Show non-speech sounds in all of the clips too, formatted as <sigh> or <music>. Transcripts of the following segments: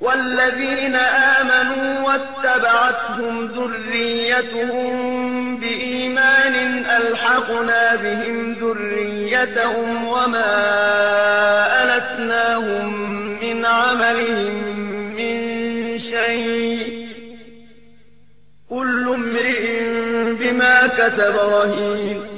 والذين آمنوا واتبعتهم ذريتهم بإيمان ألحقنا بهم ذريتهم وما ألتناهم من عملهم من شيء. كل امرئ بما كسب رهين.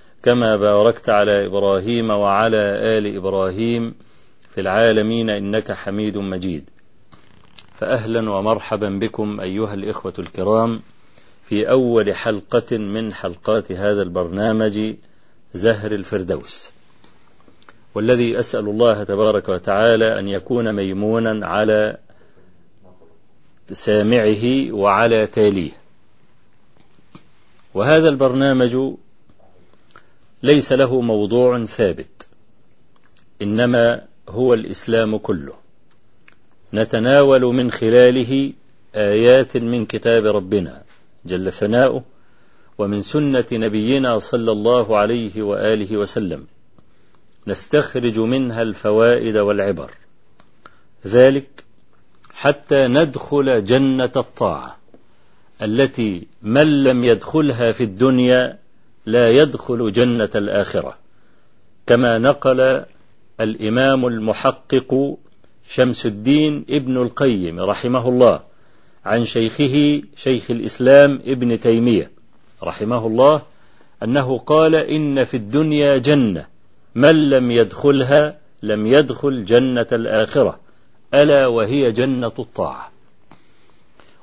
كما باركت على إبراهيم وعلى آل إبراهيم في العالمين إنك حميد مجيد. فأهلا ومرحبا بكم أيها الإخوة الكرام في أول حلقة من حلقات هذا البرنامج زهر الفردوس. والذي أسأل الله تبارك وتعالى أن يكون ميمونا على سامعه وعلى تاليه. وهذا البرنامج ليس له موضوع ثابت. إنما هو الإسلام كله. نتناول من خلاله آيات من كتاب ربنا جل ثناؤه ومن سنة نبينا صلى الله عليه وآله وسلم. نستخرج منها الفوائد والعبر. ذلك حتى ندخل جنة الطاعة التي من لم يدخلها في الدنيا لا يدخل جنة الآخرة كما نقل الإمام المحقق شمس الدين ابن القيم رحمه الله عن شيخه شيخ الإسلام ابن تيمية رحمه الله أنه قال إن في الدنيا جنة من لم يدخلها لم يدخل جنة الآخرة ألا وهي جنة الطاعة.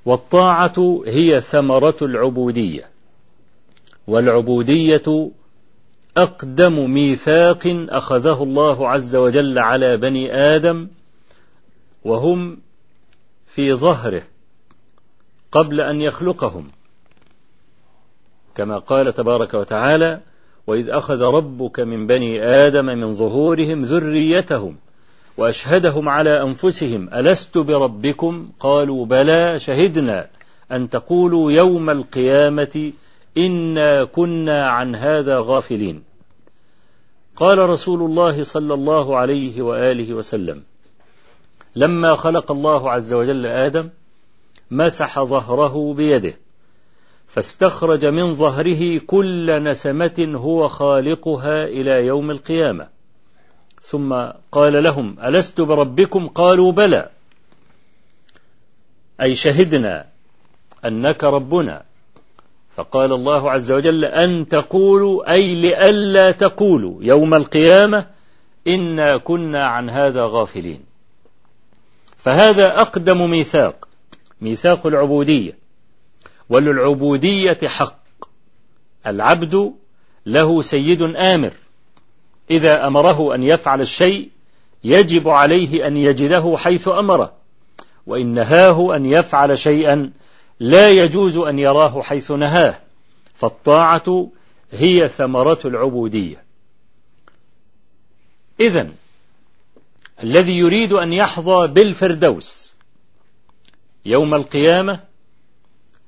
والطاعة هي ثمرة العبودية. والعبودية أقدم ميثاق أخذه الله عز وجل على بني آدم وهم في ظهره قبل أن يخلقهم. كما قال تبارك وتعالى وإذ أخذ ربك من بني آدم من ظهورهم ذريتهم وأشهدهم على أنفسهم ألست بربكم؟ قالوا بلى شهدنا أن تقولوا يوم القيامة إنا كنا عن هذا غافلين. قال رسول الله صلى الله عليه وآله وسلم لما خلق الله عز وجل آدم مسح ظهره بيده فاستخرج من ظهره كل نسمة هو خالقها إلى يوم القيامة. ثم قال لهم ألست بربكم؟ قالوا بلى. أي شهدنا أنك ربنا. فقال الله عز وجل أن تقولوا أي لئلا تقولوا يوم القيامة إنا كنا عن هذا غافلين. فهذا أقدم ميثاق ميثاق العبودية. وللعبودية حق. العبد له سيد آمر. إذا أمره أن يفعل الشيء يجب عليه أن يجده حيث أمره. وإن نهاه أن يفعل شيئا لا يجوز أن يراه حيث نهاه فالطاعة هي ثمرة العبودية. إذا الذي يريد أن يحظى بالفردوس يوم القيامة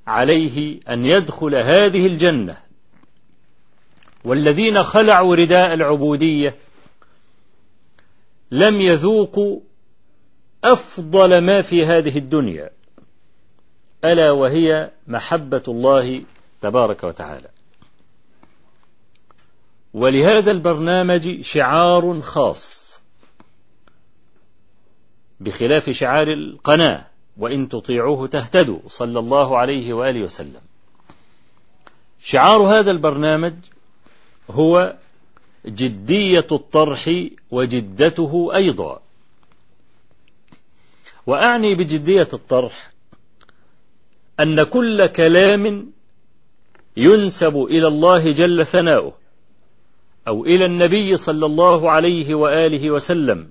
عليه أن يدخل هذه الجنة والذين خلعوا رداء العبودية لم يذوقوا أفضل ما في هذه الدنيا. ألا وهي محبة الله تبارك وتعالى. ولهذا البرنامج شعار خاص بخلاف شعار القناة وإن تطيعوه تهتدوا صلى الله عليه وآله وسلم. شعار هذا البرنامج هو جدية الطرح وجدته أيضا. وأعني بجدية الطرح أن كل كلام ينسب إلى الله جل ثناؤه أو إلى النبي صلى الله عليه وآله وسلم.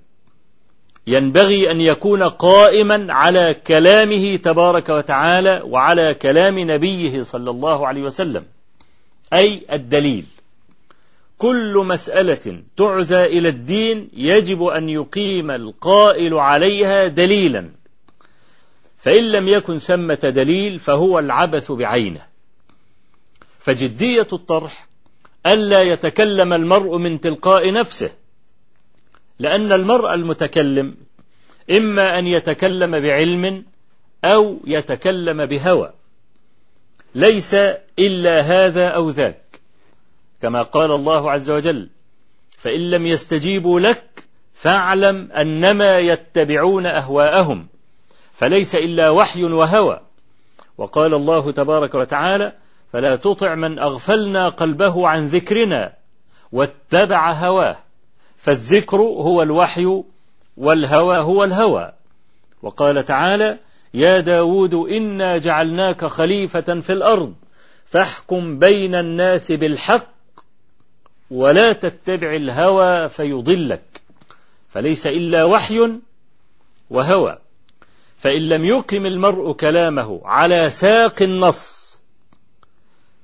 ينبغي أن يكون قائما على كلامه تبارك وتعالى وعلى كلام نبيه صلى الله عليه وسلم أي الدليل. كل مسألة تعزى إلى الدين يجب أن يقيم القائل عليها دليلا. فإن لم يكن ثمة دليل فهو العبث بعينه. فجدية الطرح ألا يتكلم المرء من تلقاء نفسه لأن المرء المتكلم إما أن يتكلم بعلم أو يتكلم بهوى ليس إلا هذا أو ذاك. كما قال الله عز وجل فإن لم يستجيبوا لك فاعلم أنما يتبعون أهواءهم. فليس إلا وحي وهوى. وقال الله تبارك وتعالى فلا تطع من أغفلنا قلبه عن ذكرنا واتبع هواه فالذكر هو الوحي والهوى هو الهوى. وقال تعالى يا داود إنا جعلناك خليفة في الأرض فاحكم بين الناس بالحق ولا تتبع الهوى فيضلك. فليس إلا وحي وهوى. فإن لم يقم المرء كلامه على ساق النص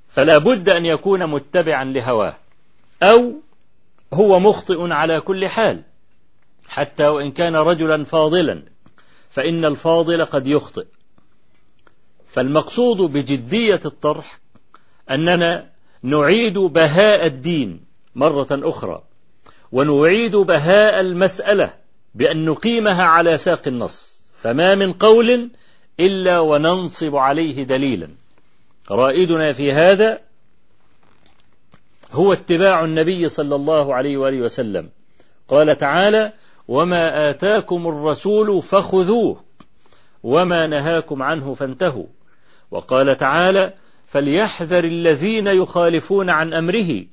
فلا بد أن يكون متبعا لهواه أو هو مخطئ على كل حال حتى وإن كان رجلا فاضلا فإن الفاضل قد يخطئ. فالمقصود بجدية الطرح أننا نعيد بهاء الدين مرة أخرى ونعيد بهاء المسألة بأن نقيمها على ساق النص. فما من قول إلا وننصب عليه دليلا. رائدنا في هذا هو اتباع النبي صلى الله عليه وآله وسلم. قال تعالى وما آتاكم الرسول فخذوه وما نهاكم عنه فانتهوا. وقال تعالى فليحذر الذين يخالفون عن أمره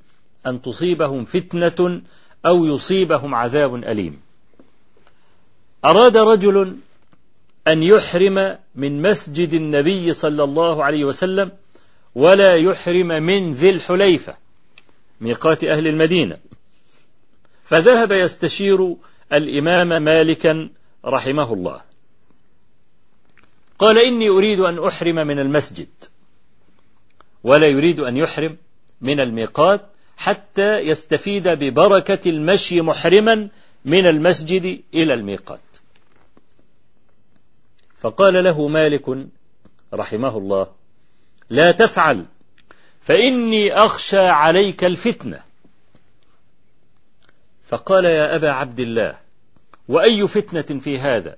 أن تصيبهم فتنة أو يصيبهم عذاب أليم. أراد رجل أن يحرم من مسجد النبي صلى الله عليه وسلم ولا يحرم من ذي الحليفة ميقات أهل المدينة. فذهب يستشير الإمام مالكا رحمه الله. قال إني أريد أن أحرم من المسجد ولا يريد أن يحرم من الميقات حتى يستفيد ببركة المشي محرما من المسجد إلى الميقات. فقال له مالك رحمه الله لا تفعل فإني أخشى عليك الفتنة. فقال يا أبا عبد الله وأي فتنة في هذا؟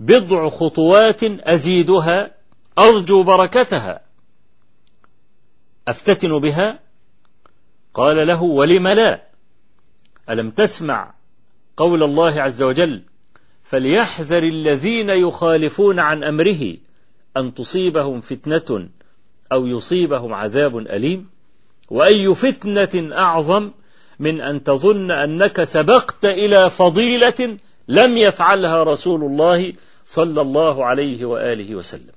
بضع خطوات أزيدها أرجو بركتها. أفتتن بها؟ قال له ولم لا؟ ألم تسمع قول الله عز وجل فليحذر الذين يخالفون عن أمره أن تصيبهم فتنة أو يصيبهم عذاب أليم. وأي فتنة أعظم من أن تظن أنك سبقت إلى فضيلة لم يفعلها رسول الله صلى الله عليه وآله وسلم.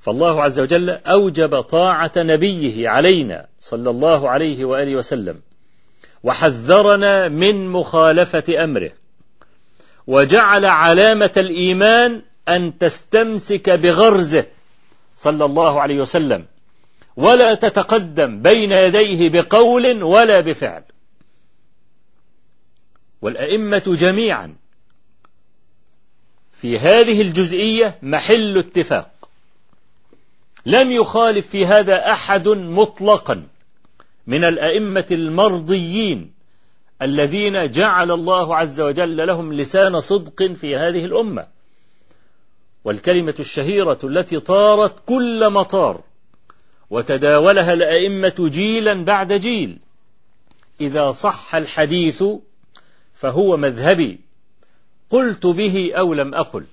فالله عز وجل أوجب طاعة نبيه علينا صلى الله عليه وآله وسلم وحذرنا من مخالفة أمره. وجعل علامة الإيمان أن تستمسك بغرزه صلى الله عليه وسلم. ولا تتقدم بين يديه بقول ولا بفعل. والأئمة جميعا في هذه الجزئية محل اتفاق. لم يخالف في هذا أحد مطلقا. من الأئمة المرضيين الذين جعل الله عز وجل لهم لسان صدق في هذه الأمة. والكلمة الشهيرة التي طارت كل مطار وتداولها الأئمة جيلا بعد جيل. إذا صح الحديث فهو مذهبي قلت به أو لم أقل.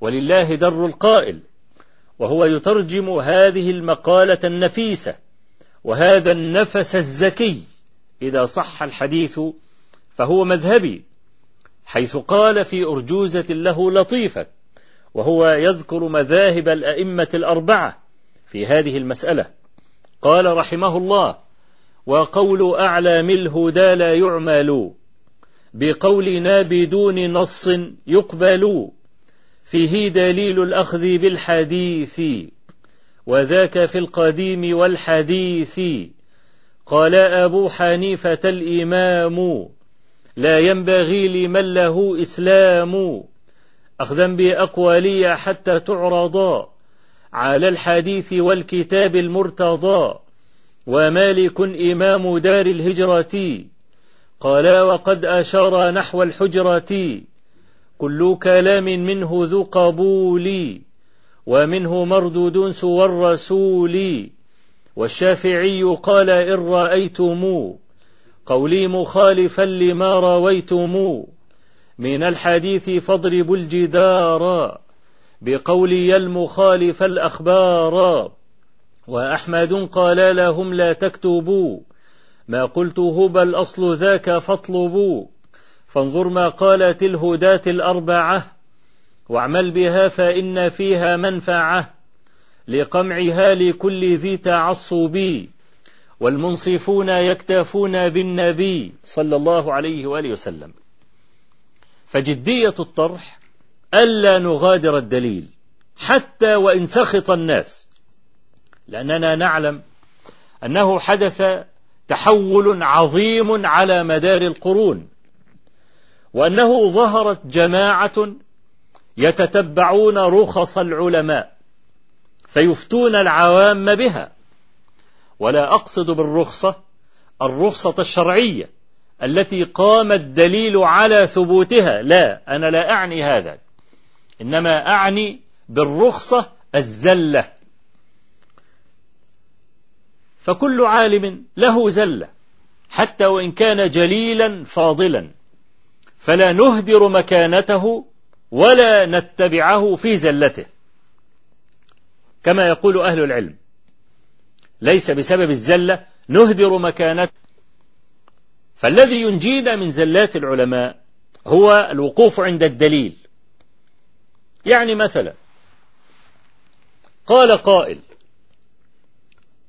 ولله در القائل وهو يترجم هذه المقالة النفيسة وهذا النفس الزكي. إذا صح الحديث فهو مذهبي حيث قال في أرجوزة له لطيفة وهو يذكر مذاهب الأئمة الأربعة في هذه المسألة. قال رحمه الله وقول أعلام الهدى لا يعمل بقولنا بدون نص يقبل فيه دليل الأخذ بالحديث. وذاك في القديم والحديث. قال أبو حنيفة الإمام لا ينبغي لمن له إسلام. أخذا بأقوالي حتى تعرضا على الحديث والكتاب المرتضى. ومالك إمام دار الهجرة. قال وقد أشار نحو الحجرة. كل كلام منه ذو قبول. ومنه مردود سوى الرسول. والشافعي قال إن رأيتم قولي مخالفا لما رويتم من الحديث فاضربوا الجدار بقولي المخالف الأخبار. وأحمد قال لهم لا تكتبوا ما قلته بل أصل ذاك فاطلبوا. فانظر ما قالت الهداة الأربعة واعمل بها فإن فيها منفعة لقمعها لكل ذي تعصب. والمنصفون يكتفون بالنبي صلى الله عليه وآله وسلم. فجدية الطرح ألا نغادر الدليل حتى وإن سخط الناس. لأننا نعلم أنه حدث تحول عظيم على مدار القرون وأنه ظهرت جماعة يتتبعون رخص العلماء فيفتون العوام بها. ولا أقصد بالرخصة الرخصة الشرعية التي قام الدليل على ثبوتها. لا أنا لا أعني هذا. إنما أعني بالرخصة الزلة. فكل عالم له زلة حتى وإن كان جليلا فاضلا. فلا نهدر مكانته ولا نتبعه في زلته. كما يقول أهل العلم ليس بسبب الزلة نهدر مكانته. فالذي ينجينا من زلات العلماء هو الوقوف عند الدليل. يعني مثلا قال قائل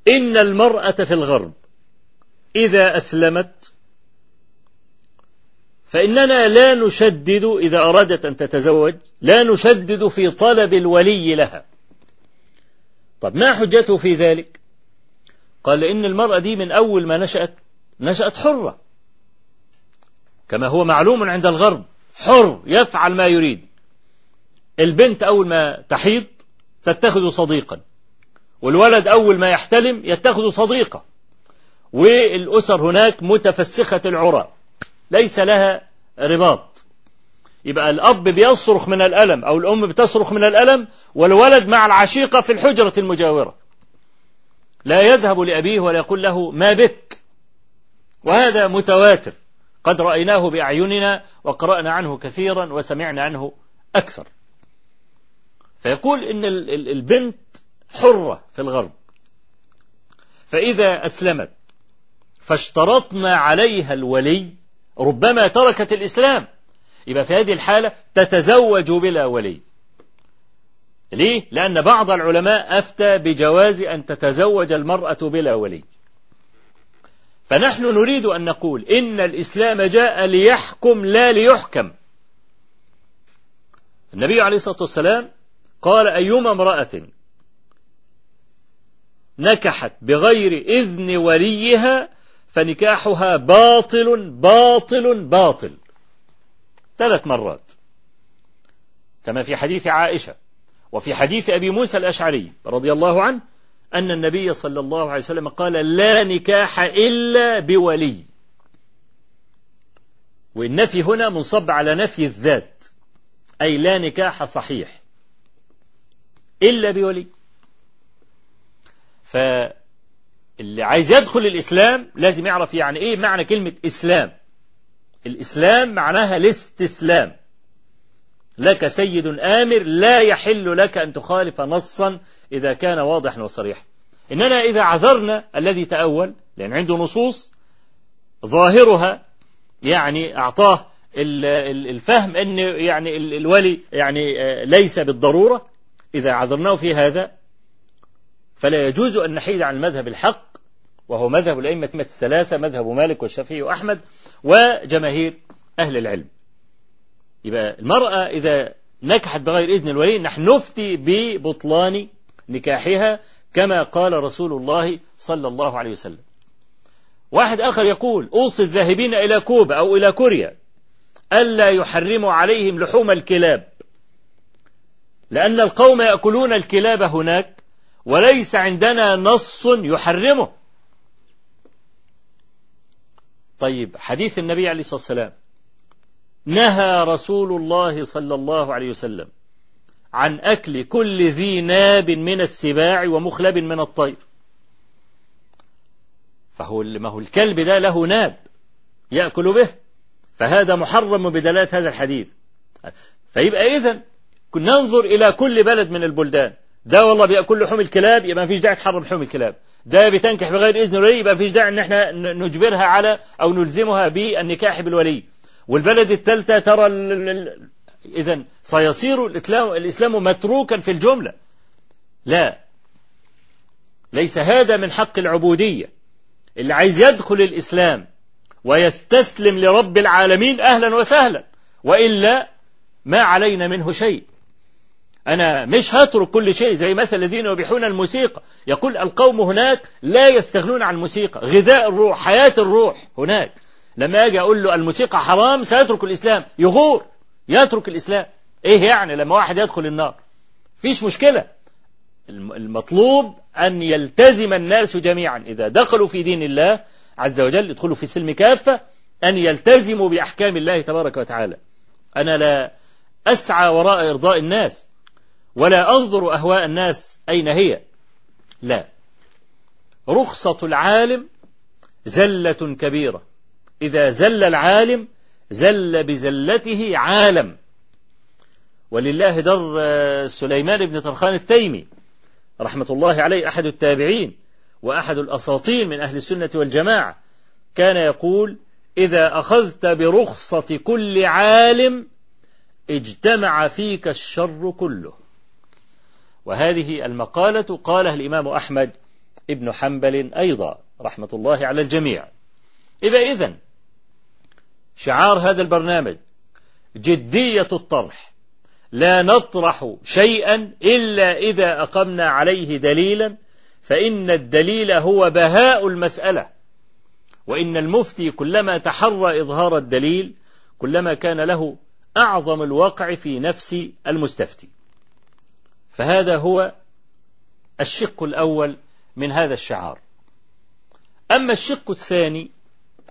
إن المرأة في الغرب إذا أسلمت فإننا لا نشدد إذا أرادت أن تتزوج لا نشدد في طلب الولي لها. طب ما حجته في ذلك؟ قال إن المرأة دي من أول ما نشأت نشأت حرة. كما هو معلوم عند الغرب حر يفعل ما يريد. البنت أول ما تحيض تتخذ صديقا. والولد أول ما يحتلم يتخذ صديقة والأسر هناك متفسخة العرى ليس لها رباط. يبقى الأب بيصرخ من الألم أو الأم بتصرخ من الألم والولد مع العشيقة في الحجرة المجاورة. لا يذهب لأبيه ولا يقول له ما بك؟ وهذا متواتر. قد رأيناه بأعيننا وقرأنا عنه كثيرا وسمعنا عنه أكثر. فيقول إن البنت حرة في الغرب. فإذا أسلمت فاشترطنا عليها الولي ربما تركت الإسلام. يبقى في هذه الحالة تتزوج بلا ولي. ليه؟ لأن بعض العلماء أفتى بجواز أن تتزوج المرأة بلا ولي. فنحن نريد أن نقول إن الإسلام جاء ليحكم لا ليحكم. النبي عليه الصلاة والسلام قال أيما امرأة نكحت بغير إذن وليها فنكاحها باطل باطل باطل. ثلاث مرات. كما في حديث عائشة وفي حديث أبي موسى الأشعري رضي الله عنه أن النبي صلى الله عليه وسلم قال لا نكاح إلا بولي. والنفي هنا منصب على نفي الذات. أي لا نكاح صحيح. إلا بولي. فاللي عايز يدخل الإسلام لازم يعرف يعني إيه معنى كلمة إسلام. الإسلام معناها الاستسلام. لك سيد آمر لا يحل لك أن تخالف نصا إذا كان واضحا وصريحا. إننا إذا عذرنا الذي تأول لأن عنده نصوص ظاهرها يعني أعطاه الفهم أن يعني الولي يعني ليس بالضرورة إذا عذرناه في هذا فلا يجوز أن نحيد عن المذهب الحق وهو مذهب الأئمة الثلاثة مذهب مالك والشافعي وأحمد وجماهير أهل العلم. يبقى المرأة إذا نكحت بغير إذن الولي نحن نفتي ببطلان نكاحها كما قال رسول الله صلى الله عليه وسلم. واحد آخر يقول أوصي الذاهبين إلى كوبا أو إلى كوريا ألا يحرموا عليهم لحوم الكلاب. لأن القوم يأكلون الكلاب هناك وليس عندنا نص يحرمه. طيب حديث النبي عليه الصلاة والسلام. نهى رسول الله صلى الله عليه وسلم عن أكل كل ذي ناب من السباع ومخلب من الطير. فهو ما هو الكلب ده له ناب يأكل به فهذا محرم بدلالة هذا الحديث. فيبقى إذن ننظر إلى كل بلد من البلدان. ده والله بيأكل لحوم الكلاب يبقى ما فيش داعي تحرم لحوم الكلاب. ده بتنكح بغير إذن الولي يبقى ما فيش داعي إن إحنا نجبرها على أو نلزمها بالنكاح بالولي. والبلد الثالثة ترى إذا سيصير الإسلام متروكا في الجملة. لا. ليس هذا من حق العبودية. اللي عايز يدخل الإسلام ويستسلم لرب العالمين أهلا وسهلا وإلا ما علينا منه شيء. أنا مش هترك كل شيء زي مثل الذين يبيحون الموسيقى. يقول القوم هناك لا يستغنون عن الموسيقى. غذاء الروح حياة الروح هناك. لما أجي أقول له الموسيقى حرام سيترك الإسلام. يغور. يترك الإسلام. إيه يعني لما واحد يدخل النار؟ فيش مشكلة. المطلوب أن يلتزم الناس جميعا. إذا دخلوا في دين الله عز وجل يدخلوا في السلم كافة أن يلتزموا بأحكام الله تبارك وتعالى. أنا لا أسعى وراء إرضاء الناس. ولا أنظر أهواء الناس أين هي؟ لا. رخصة العالم زلة كبيرة. إذا زل العالم زل بزلته عالم. ولله در سليمان بن طرخان التيمي. رحمة الله عليه أحد التابعين وأحد الأساطين من أهل السنة والجماعة. كان يقول إذا أخذت برخصة كل عالم اجتمع فيك الشر كله. وهذه المقالة قالها الإمام أحمد ابن حنبل أيضا رحمة الله على الجميع. إذا إذن شعار هذا البرنامج جدية الطرح. لا نطرح شيئا إلا إذا أقمنا عليه دليلا فإن الدليل هو بهاء المسألة. وإن المفتي كلما تحرى إظهار الدليل كلما كان له أعظم الوقع في نفس المستفتي. فهذا هو الشق الأول من هذا الشعار. أما الشق الثاني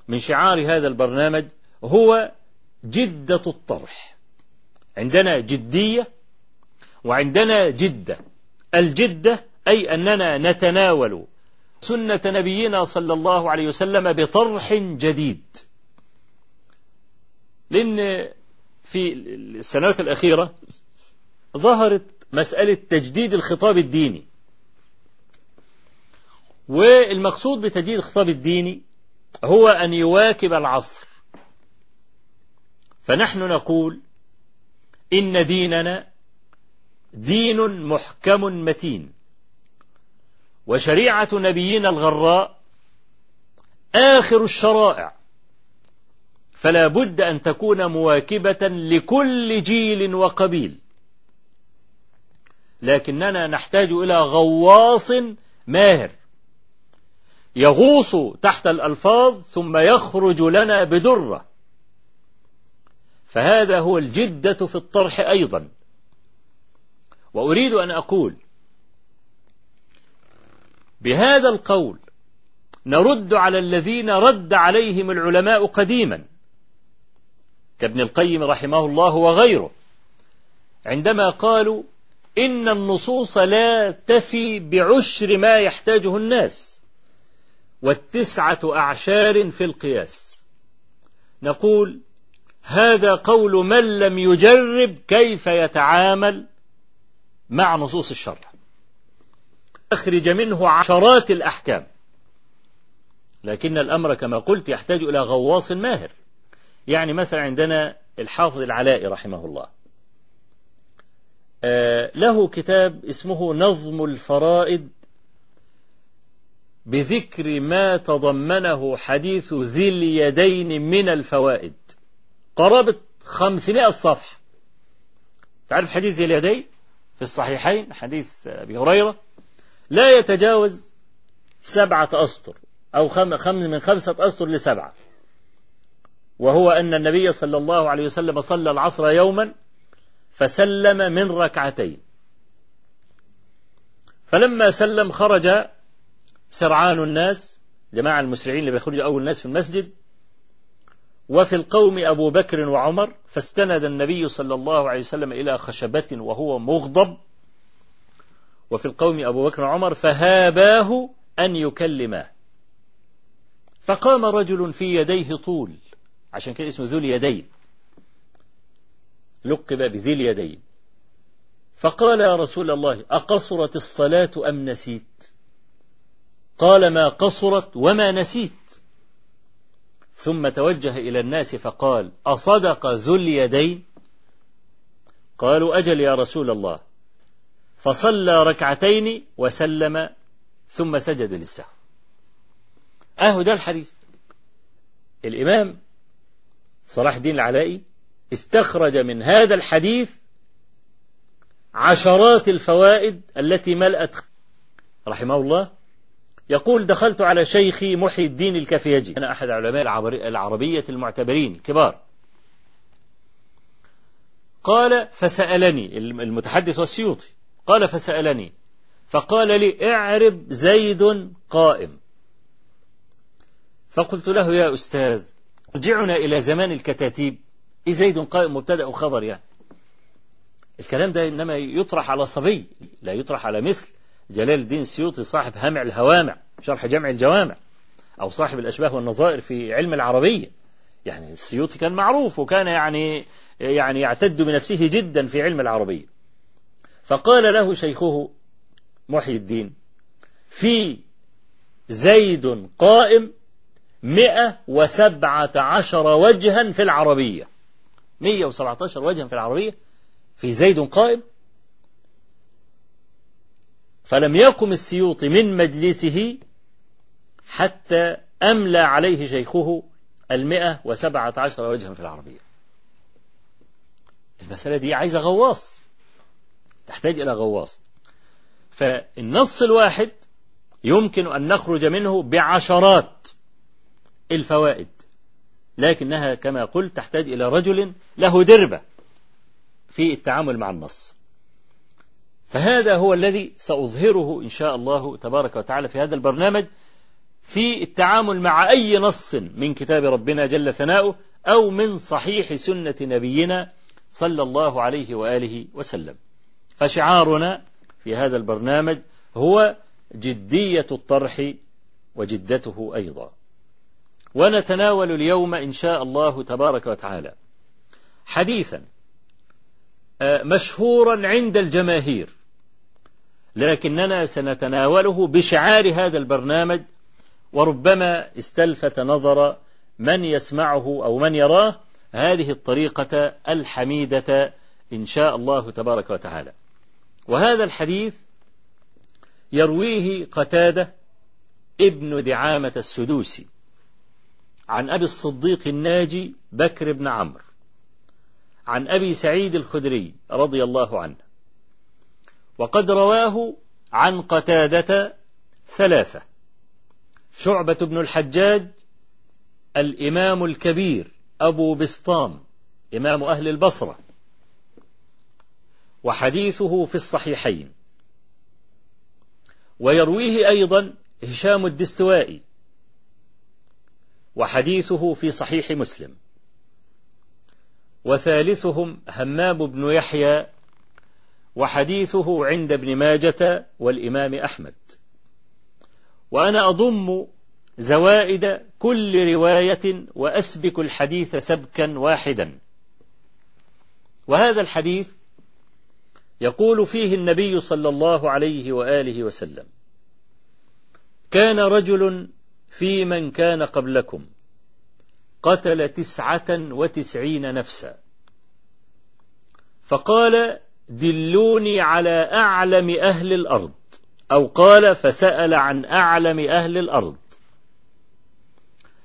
من شعار هذا البرنامج هو جدة الطرح. عندنا جدية وعندنا جدة. الجدة أي أننا نتناول سنة نبينا صلى الله عليه وسلم بطرح جديد. لأن في السنوات الأخيرة ظهرت مسألة تجديد الخطاب الديني. والمقصود بتجديد الخطاب الديني هو أن يواكب العصر. فنحن نقول إن ديننا دين محكم متين. وشريعة نبينا الغراء آخر الشرائع. فلا بد أن تكون مواكبة لكل جيل وقبيل. لكننا نحتاج إلى غواص ماهر. يغوص تحت الألفاظ ثم يخرج لنا بدرة. فهذا هو الجدة في الطرح أيضا. وأريد أن أقول بهذا القول نرد على الذين رد عليهم العلماء قديما كابن القيم رحمه الله وغيره عندما قالوا إن النصوص لا تفي بعشر ما يحتاجه الناس والتسعة أعشار في القياس. نقول هذا قول من لم يجرب كيف يتعامل مع نصوص الشرع. أخرج منه عشرات الأحكام. لكن الأمر كما قلت يحتاج إلى غواص ماهر. يعني مثلا عندنا الحافظ العلائي رحمه الله. له كتاب اسمه نظم الفرائد بذكر ما تضمنه حديث ذي اليدين من الفوائد. قرابة خمسمائة صفحة. تعرف حديث ذي اليدين؟ في الصحيحين حديث أبي هريرة. لا يتجاوز سبعة أسطر أو خم خم من خمسة أسطر لسبعة. وهو أن النبي صلى الله عليه وسلم صلى العصر يوما فسلم من ركعتين. فلما سلم خرج سرعان الناس جماعة المسرعين اللي بيخرجوا أول الناس في المسجد وفي القوم أبو بكر وعمر فاستند النبي صلى الله عليه وسلم إلى خشبة وهو مغضب. وفي القوم أبو بكر وعمر فهاباه أن يكلماه. فقام رجل في يديه طول عشان كده اسمه ذو اليدين. لقب بذي اليدين. فقال يا رسول الله أقصرت الصلاة أم نسيت؟ قال ما قصرت وما نسيت. ثم توجه إلى الناس فقال أصدق ذو اليدين؟ قالوا أجل يا رسول الله. فصلى ركعتين وسلم ثم سجد للسهو. أهو ده الحديث. الإمام صلاح الدين العلائي استخرج من هذا الحديث عشرات الفوائد التي ملأت رحمه الله. يقول دخلت على شيخي محي الدين الكفيجي أنا أحد علماء العربية المعتبرين الكبار قال فسألني المتحدث والسيوطي. قال فسألني. فقال لي اعرب زيد قائم. فقلت له يا أستاذ أرجعنا إلى زمان الكتاتيب. إيه زيد قائم مبتدأ وخبر يعني. الكلام ده إنما يطرح على صبي لا يطرح على مثل جلال الدين السيوطي صاحب همع الهوامع شرح جمع الجوامع أو صاحب الأشباه والنظائر في علم العربية. يعني السيوطي كان معروف وكان يعني يعني يعتد بنفسه جدا في علم العربية. فقال له شيخه محي الدين في زيد قائم مئة وسبعة عشر وجها في العربية. مئة وسبعة عشر وجها في العربية في زيد قائم فلم يقم السيوطي من مجلسه حتى أملى عليه شيخه المئة وسبعة عشر وجها في العربية. المسألة دي عايزة غواص تحتاج إلى غواص. فالنص الواحد يمكن أن نخرج منه بعشرات الفوائد. لكنها كما قلت تحتاج إلى رجل له دربة في التعامل مع النص. فهذا هو الذي سأظهره إن شاء الله تبارك وتعالى في هذا البرنامج في التعامل مع أي نص من كتاب ربنا جل ثناؤه أو من صحيح سنة نبينا صلى الله عليه وآله وسلم. فشعارنا في هذا البرنامج هو جدية الطرح وجدته أيضا. ونتناول اليوم إن شاء الله تبارك وتعالى حديثا آه، مشهورا عند الجماهير لكننا سنتناوله بشعار هذا البرنامج وربما استلفت نظر من يسمعه أو من يراه هذه الطريقة الحميدة إن شاء الله تبارك وتعالى. وهذا الحديث يرويه قتادة ابن دعامة السدوسي. عن أبي الصديق الناجي بكر بن عمرو عن أبي سعيد الخدري رضي الله عنه. وقد رواه عن قتادة ثلاثة شعبة بن الحجاج الإمام الكبير أبو بسطام إمام أهل البصرة. وحديثه في الصحيحين. ويرويه أيضا هشام الدستوائي وحديثه في صحيح مسلم. وثالثهم همام بن يحيى وحديثه عند ابن ماجة والإمام أحمد. وأنا أضم زوائد كل رواية وأسبك الحديث سبكا واحدا. وهذا الحديث يقول فيه النبي صلى الله عليه وآله وسلم كان رجل في من كان قبلكم قتل تسعة وتسعين نفسا. فقال دلوني على أعلم أهل الأرض أو قال فسأل عن أعلم أهل الأرض.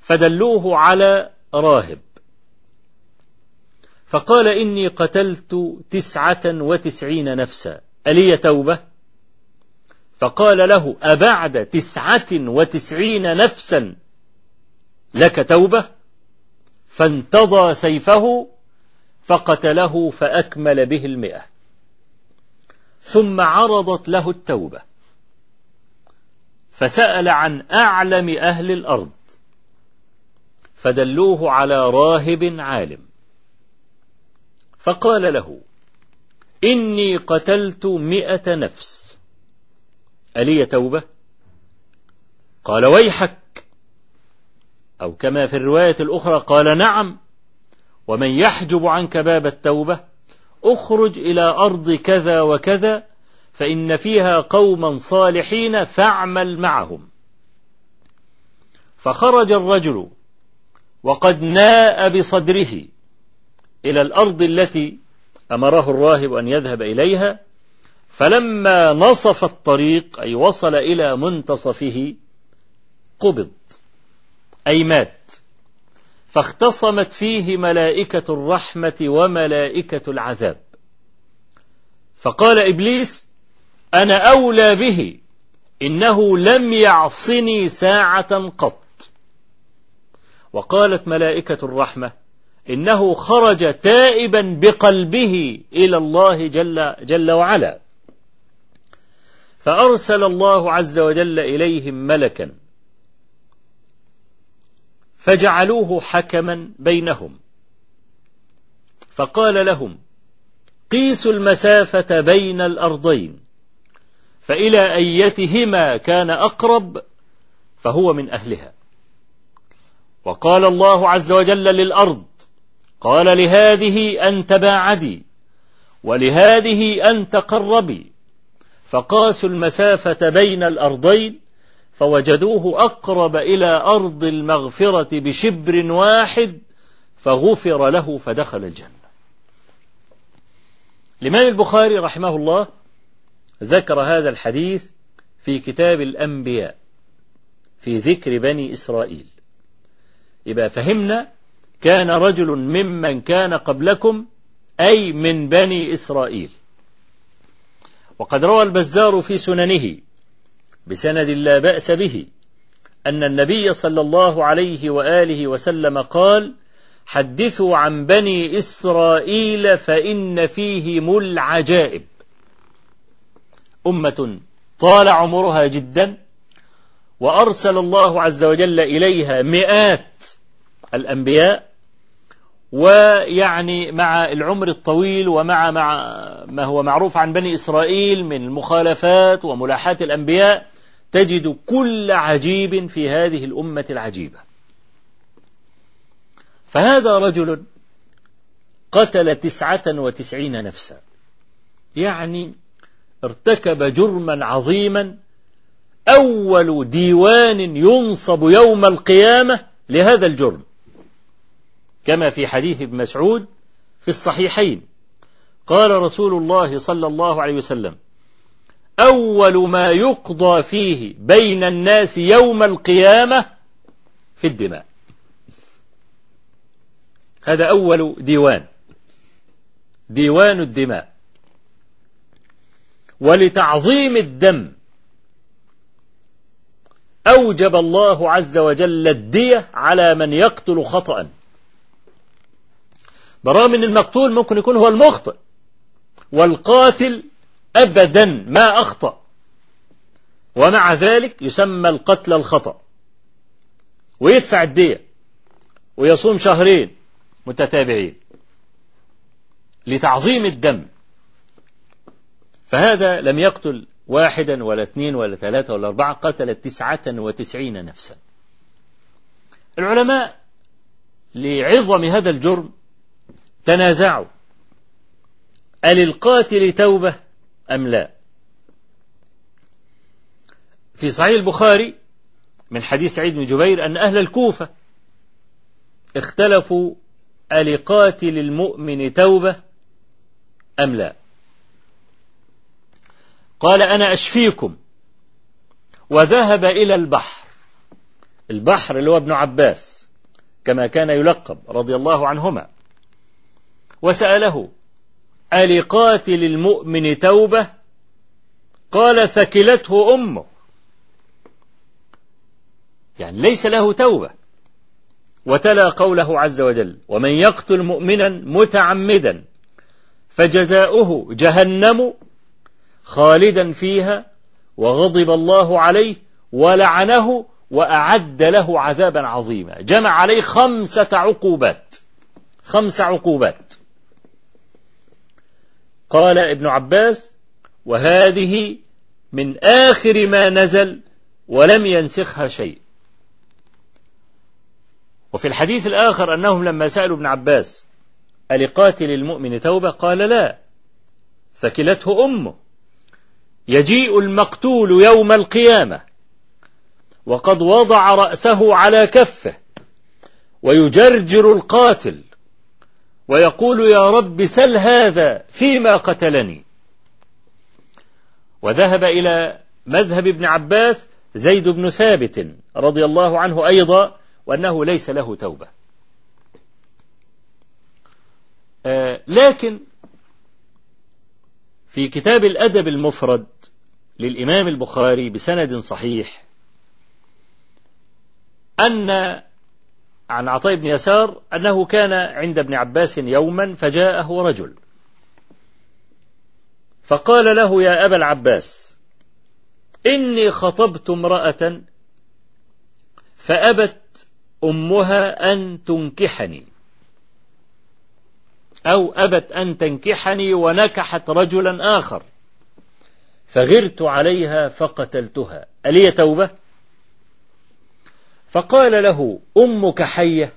فدلوه على راهب. فقال إني قتلت تسعة وتسعين نفسا. ألي توبة؟ فقال له أبعد تسعة وتسعين نفسا لك توبة؟ فانتضى سيفه فقتله فأكمل به المئة. ثم عرضت له التوبة. فسأل عن أعلم أهل الأرض. فدلوه على راهب عالم. فقال له إني قتلت مئة نفس. ألي توبة؟ قال ويحك. أو كما في الرواية الأخرى قال نعم. ومن يحجب عنك باب التوبة اخرج إلى أرض كذا وكذا فإن فيها قوما صالحين فاعمل معهم. فخرج الرجل وقد ناء بصدره إلى الأرض التي أمره الراهب أن يذهب إليها فلما نصف الطريق أي وصل إلى منتصفه قبض أي مات. فاختصمت فيه ملائكة الرحمة وملائكة العذاب. فقال إبليس أنا أولى به إنه لم يعصني ساعة قط. وقالت ملائكة الرحمة إنه خرج تائبا بقلبه إلى الله جل, جل وعلا. فأرسل الله عز وجل إليهم ملكا فجعلوه حكما بينهم. فقال لهم قيسوا المسافة بين الأرضين فإلى أيتهما كان أقرب فهو من أهلها. وقال الله عز وجل للأرض قال لهذه أن تباعدي ولهذه أن تقربي. فقاسوا المسافة بين الأرضين فوجدوه أقرب إلى أرض المغفرة بشبر واحد فغفر له فدخل الجنة. الإمام البخاري رحمه الله ذكر هذا الحديث في كتاب الأنبياء في ذكر بني إسرائيل. يبقى فهمنا كان رجل ممن كان قبلكم أي من بني إسرائيل. وقد روى البزار في سننه بسند لا بأس به أن النبي صلى الله عليه وآله وسلم قال حدثوا عن بني إسرائيل فإن فيهم العجائب أمة طال عمرها جدا وأرسل الله عز وجل إليها مئات الأنبياء ويعني مع العمر الطويل ومع مع ما هو معروف عن بني إسرائيل من المخالفات وملاحات الأنبياء تجد كل عجيب في هذه الأمة العجيبة. فهذا رجل قتل تسعة وتسعين نفسا. يعني ارتكب جرما عظيما أول ديوان ينصب يوم القيامة لهذا الجرم. كما في حديث ابن مسعود في الصحيحين. قال رسول الله صلى الله عليه وسلم أول ما يقضى فيه بين الناس يوم القيامة في الدماء. هذا أول ديوان ديوان الدماء. ولتعظيم الدم أوجب الله عز وجل الدية على من يقتل خطأ. برغم أن المقتول ممكن يكون هو المخطئ. والقاتل أبدا ما أخطأ. ومع ذلك يسمى القتل الخطأ. ويدفع الدية. ويصوم شهرين متتابعين. لتعظيم الدم. فهذا لم يقتل واحدا ولا اثنين ولا ثلاثة ولا أربعة قتل تسعة وتسعين نفسا. العلماء لعظم هذا الجرم تنازعوا. أللقاتل توبة أم لا؟ في صحيح البخاري من حديث سعيد بن جبير أن أهل الكوفة اختلفوا ألقاتل المؤمن توبة أم لا؟ قال أنا أشفيكم. وذهب إلى البحر. البحر اللي هو ابن عباس كما كان يلقب رضي الله عنهما. وسأله ألقاتل المؤمن توبة؟ قال ثكلته أمه. يعني ليس له توبة. وتلا قوله عز وجل ومن يقتل مؤمنا متعمدا فجزاؤه جهنم خالدا فيها وغضب الله عليه ولعنه وأعد له عذابا عظيما. جمع عليه خمسة عقوبات. خمس عقوبات. قال ابن عباس وهذه من آخر ما نزل ولم ينسخها شيء. وفي الحديث الآخر أنهم لما سألوا ابن عباس ألقاتل المؤمن توبة؟ قال لا. فكلته أمه. يجيء المقتول يوم القيامة وقد وضع رأسه على كفه ويجرجر القاتل. ويقول يا رب سل هذا فيما قتلني. وذهب إلى مذهب ابن عباس زيد بن ثابت رضي الله عنه أيضا وأنه ليس له توبة. آه لكن في كتاب الأدب المفرد للإمام البخاري بسند صحيح أن عن عطاء بن يسار أنه كان عند ابن عباس يوما فجاءه رجل. فقال له يا أبا العباس إني خطبت امرأة فأبت أمها أن تنكحني أو أبت أن تنكحني ونكحت رجلا آخر فغرت عليها فقتلتها. ألي توبة؟ فقال له أمك حية؟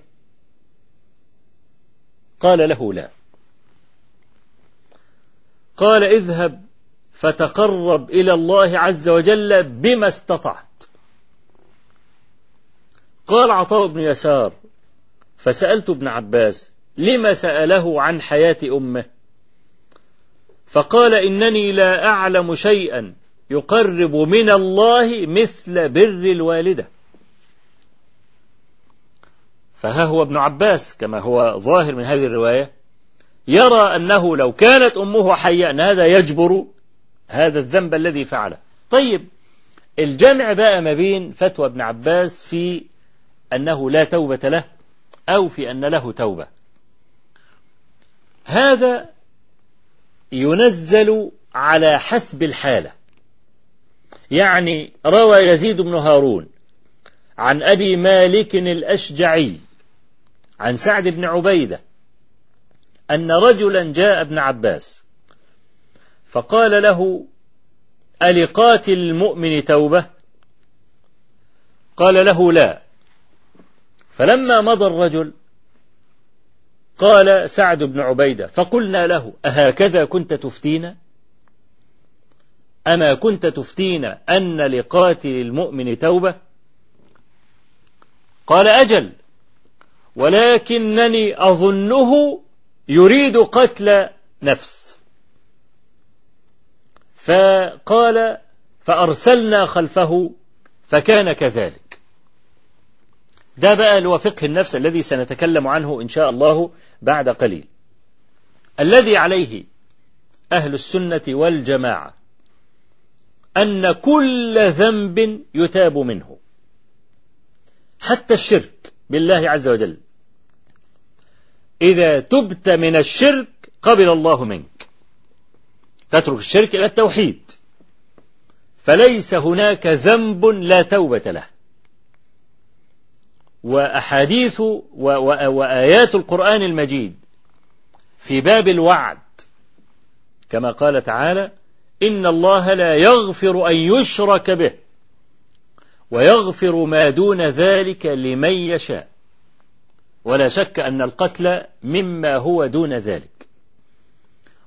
قال له لا. قال اذهب فتقرب إلى الله عز وجل بما استطعت. قال عطاء بن يسار فسألت ابن عباس لما سأله عن حياة أمه؟ فقال إنني لا أعلم شيئا يقرب من الله مثل بر الوالدة. فها هو ابن عباس كما هو ظاهر من هذه الرواية. يرى أنه لو كانت أمه حية أن هذا يجبر هذا الذنب الذي فعله؟ طيب الجمع بقى ما بين فتوى ابن عباس في أنه لا توبة له أو في أن له توبة. هذا ينزل على حسب الحالة. يعني روى يزيد بن هارون عن أبي مالك الأشجعي عن سعد بن عبيدة أن رجلا جاء ابن عباس فقال له ألقاتل المؤمن توبة؟ قال له لا. فلما مضى الرجل قال سعد بن عبيدة فقلنا له أهكذا كنت تفتينا؟ أما كنت تفتينا أن لقاتل المؤمن توبة؟ قال أجل. ولكنني أظنه يريد قتل نفس. فقال فأرسلنا خلفه فكان كذلك. ده بقى اللي هو فقه النفس الذي سنتكلم عنه إن شاء الله بعد قليل. الذي عليه أهل السنة والجماعة أن كل ذنب يتاب منه حتى الشرك بالله عز وجل. إذا تبت من الشرك قبل الله منك. تترك الشرك إلى التوحيد. فليس هناك ذنب لا توبة له. وأحاديث وآيات القرآن المجيد في باب الوعد. كما قال تعالى إن الله لا يغفر أن يشرك به ويغفر ما دون ذلك لمن يشاء. ولا شك أن القتل مما هو دون ذلك.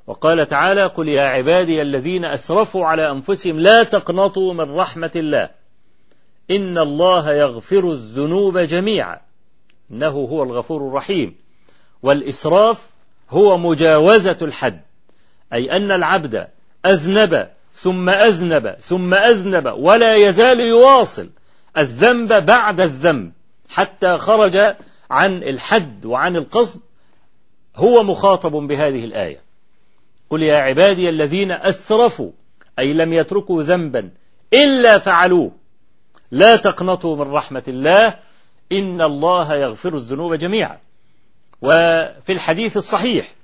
وقال تعالى قل يا عبادي الذين أسرفوا على أنفسهم لا تقنطوا من رحمة الله. إن الله يغفر الذنوب جميعا. إنه هو الغفور الرحيم. والإسراف هو مجاوزة الحد أي أن العبد أذنب ثم أذنب ثم أذنب ولا يزال يواصل الذنب بعد الذنب حتى خرج عن الحد وعن القصد هو مخاطب بهذه الآية. قل يا عبادي الذين أسرفوا أي لم يتركوا ذنبا إلا فعلوه. لا تقنطوا من رحمة الله إن الله يغفر الذنوب جميعا. وفي الحديث الصحيح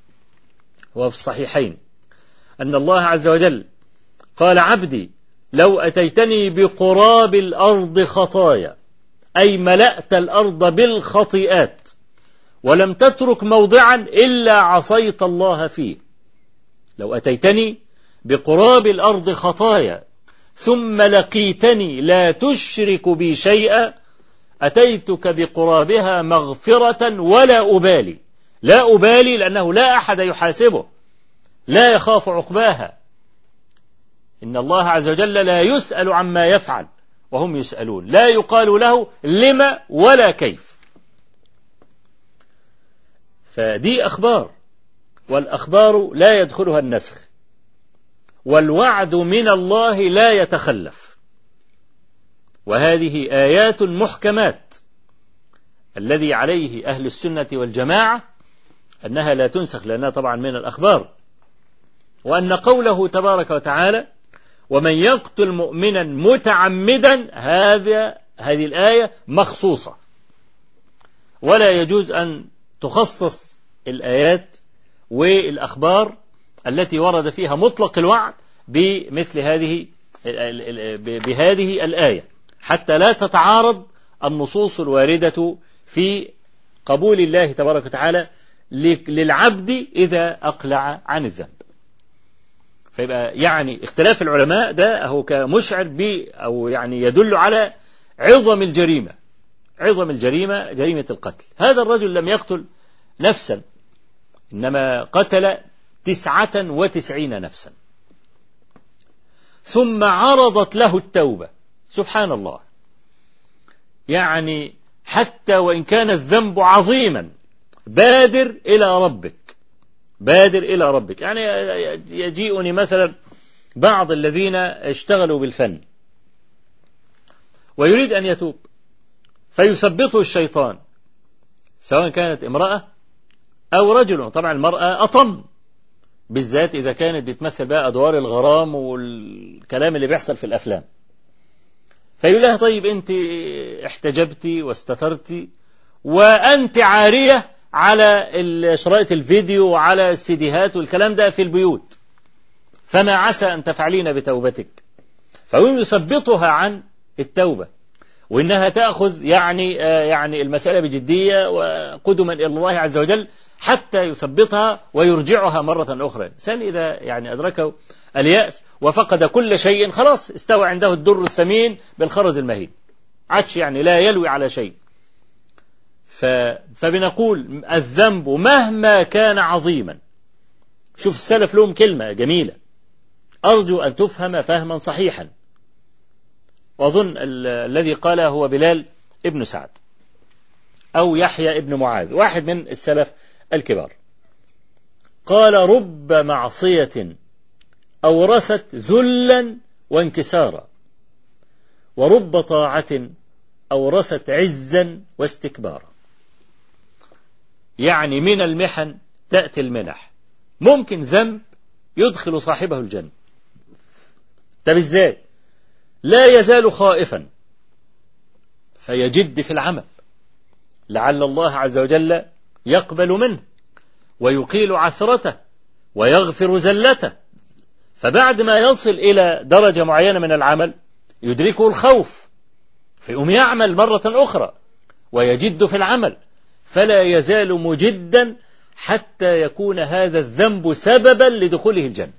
وفي الصحيحين أن الله عز وجل قال عبدي لو أتيتني بقراب الأرض خطايا أي ملأت الأرض بالخطيئات ولم تترك موضعا إلا عصيت الله فيه. لو أتيتني بقراب الأرض خطايا ثم لقيتني لا تشرك بي شيئا أتيتك بقرابها مغفرة ولا أبالي. لا أبالي لأنه لا أحد يحاسبه. لا يخاف عقباها. إن الله عز وجل لا يسأل عما يفعل. وهم يسألون. لا يقال له لما ولا كيف. فدي أخبار والأخبار لا يدخلها النسخ. والوعد من الله لا يتخلف. وهذه آيات محكمات. الذي عليه أهل السنة والجماعة أنها لا تنسخ لأنها طبعا من الأخبار. وأن قوله تبارك وتعالى ومن يقتل مؤمنا متعمدا هذا هذه الآية مخصوصة. ولا يجوز أن تخصص الآيات والأخبار التي ورد فيها مطلق الوعد بمثل هذه بهذه الآية. حتى لا تتعارض النصوص الواردة في قبول الله تبارك وتعالى للعبد إذا أقلع عن الذنب. فيبقى يعني اختلاف العلماء ده هو كمشعر ب أو يعني يدل على عظم الجريمة عظم الجريمة جريمة القتل. هذا الرجل لم يقتل نفسا إنما قتل تسعة وتسعين نفسا. ثم عرضت له التوبة. سبحان الله. يعني حتى وإن كان الذنب عظيما بادر إلى ربك بادر إلى ربك. يعني يجيئني مثلا بعض الذين اشتغلوا بالفن ويريد أن يتوب فيثبطه الشيطان سواء كانت امرأة أو رجل. طبعا المرأة أطم بالذات إذا كانت بتمثل بقى أدوار الغرام والكلام اللي بيحصل في الأفلام. فيقول لها طيب أنت احتجبتي واستترتي وأنت عارية على شرائط الفيديو وعلى السيديهات والكلام ده في البيوت. فما عسى أن تفعلين بتوبتك. فهو يثبطها عن التوبة. وإنها تأخذ يعني آه يعني المسألة بجدية وقدما إلى الله عز وجل حتى يثبطها ويرجعها مرة أخرى. الإنسان إذا يعني أدركه اليأس وفقد كل شيء خلاص استوى عنده الدر الثمين بالخرز المهين. عادش يعني لا يلوي على شيء. ف... فبنقول الذنب مهما كان عظيما. شوف السلف لهم كلمة جميلة. أرجو أن تفهم فهما صحيحا. وأظن ال... الذي قاله هو بلال ابن سعد أو يحيى ابن معاذ. واحد من السلف الكبار. قال رب معصية أورثت ذلا وانكسارا ورب طاعة أورثت عزا واستكبارا. يعني من المحن تأتي المنح. ممكن ذنب يدخل صاحبه الجنة. طب إزاي؟ لا يزال خائفا. فيجد في العمل. لعل الله عز وجل يقبل منه ويقيل عثرته ويغفر زلته. فبعد ما يصل إلى درجة معينة من العمل يدركه الخوف. فيقوم يعمل مرة أخرى ويجد في العمل. فلا يزال مجدا حتى يكون هذا الذنب سببا لدخوله الجنة.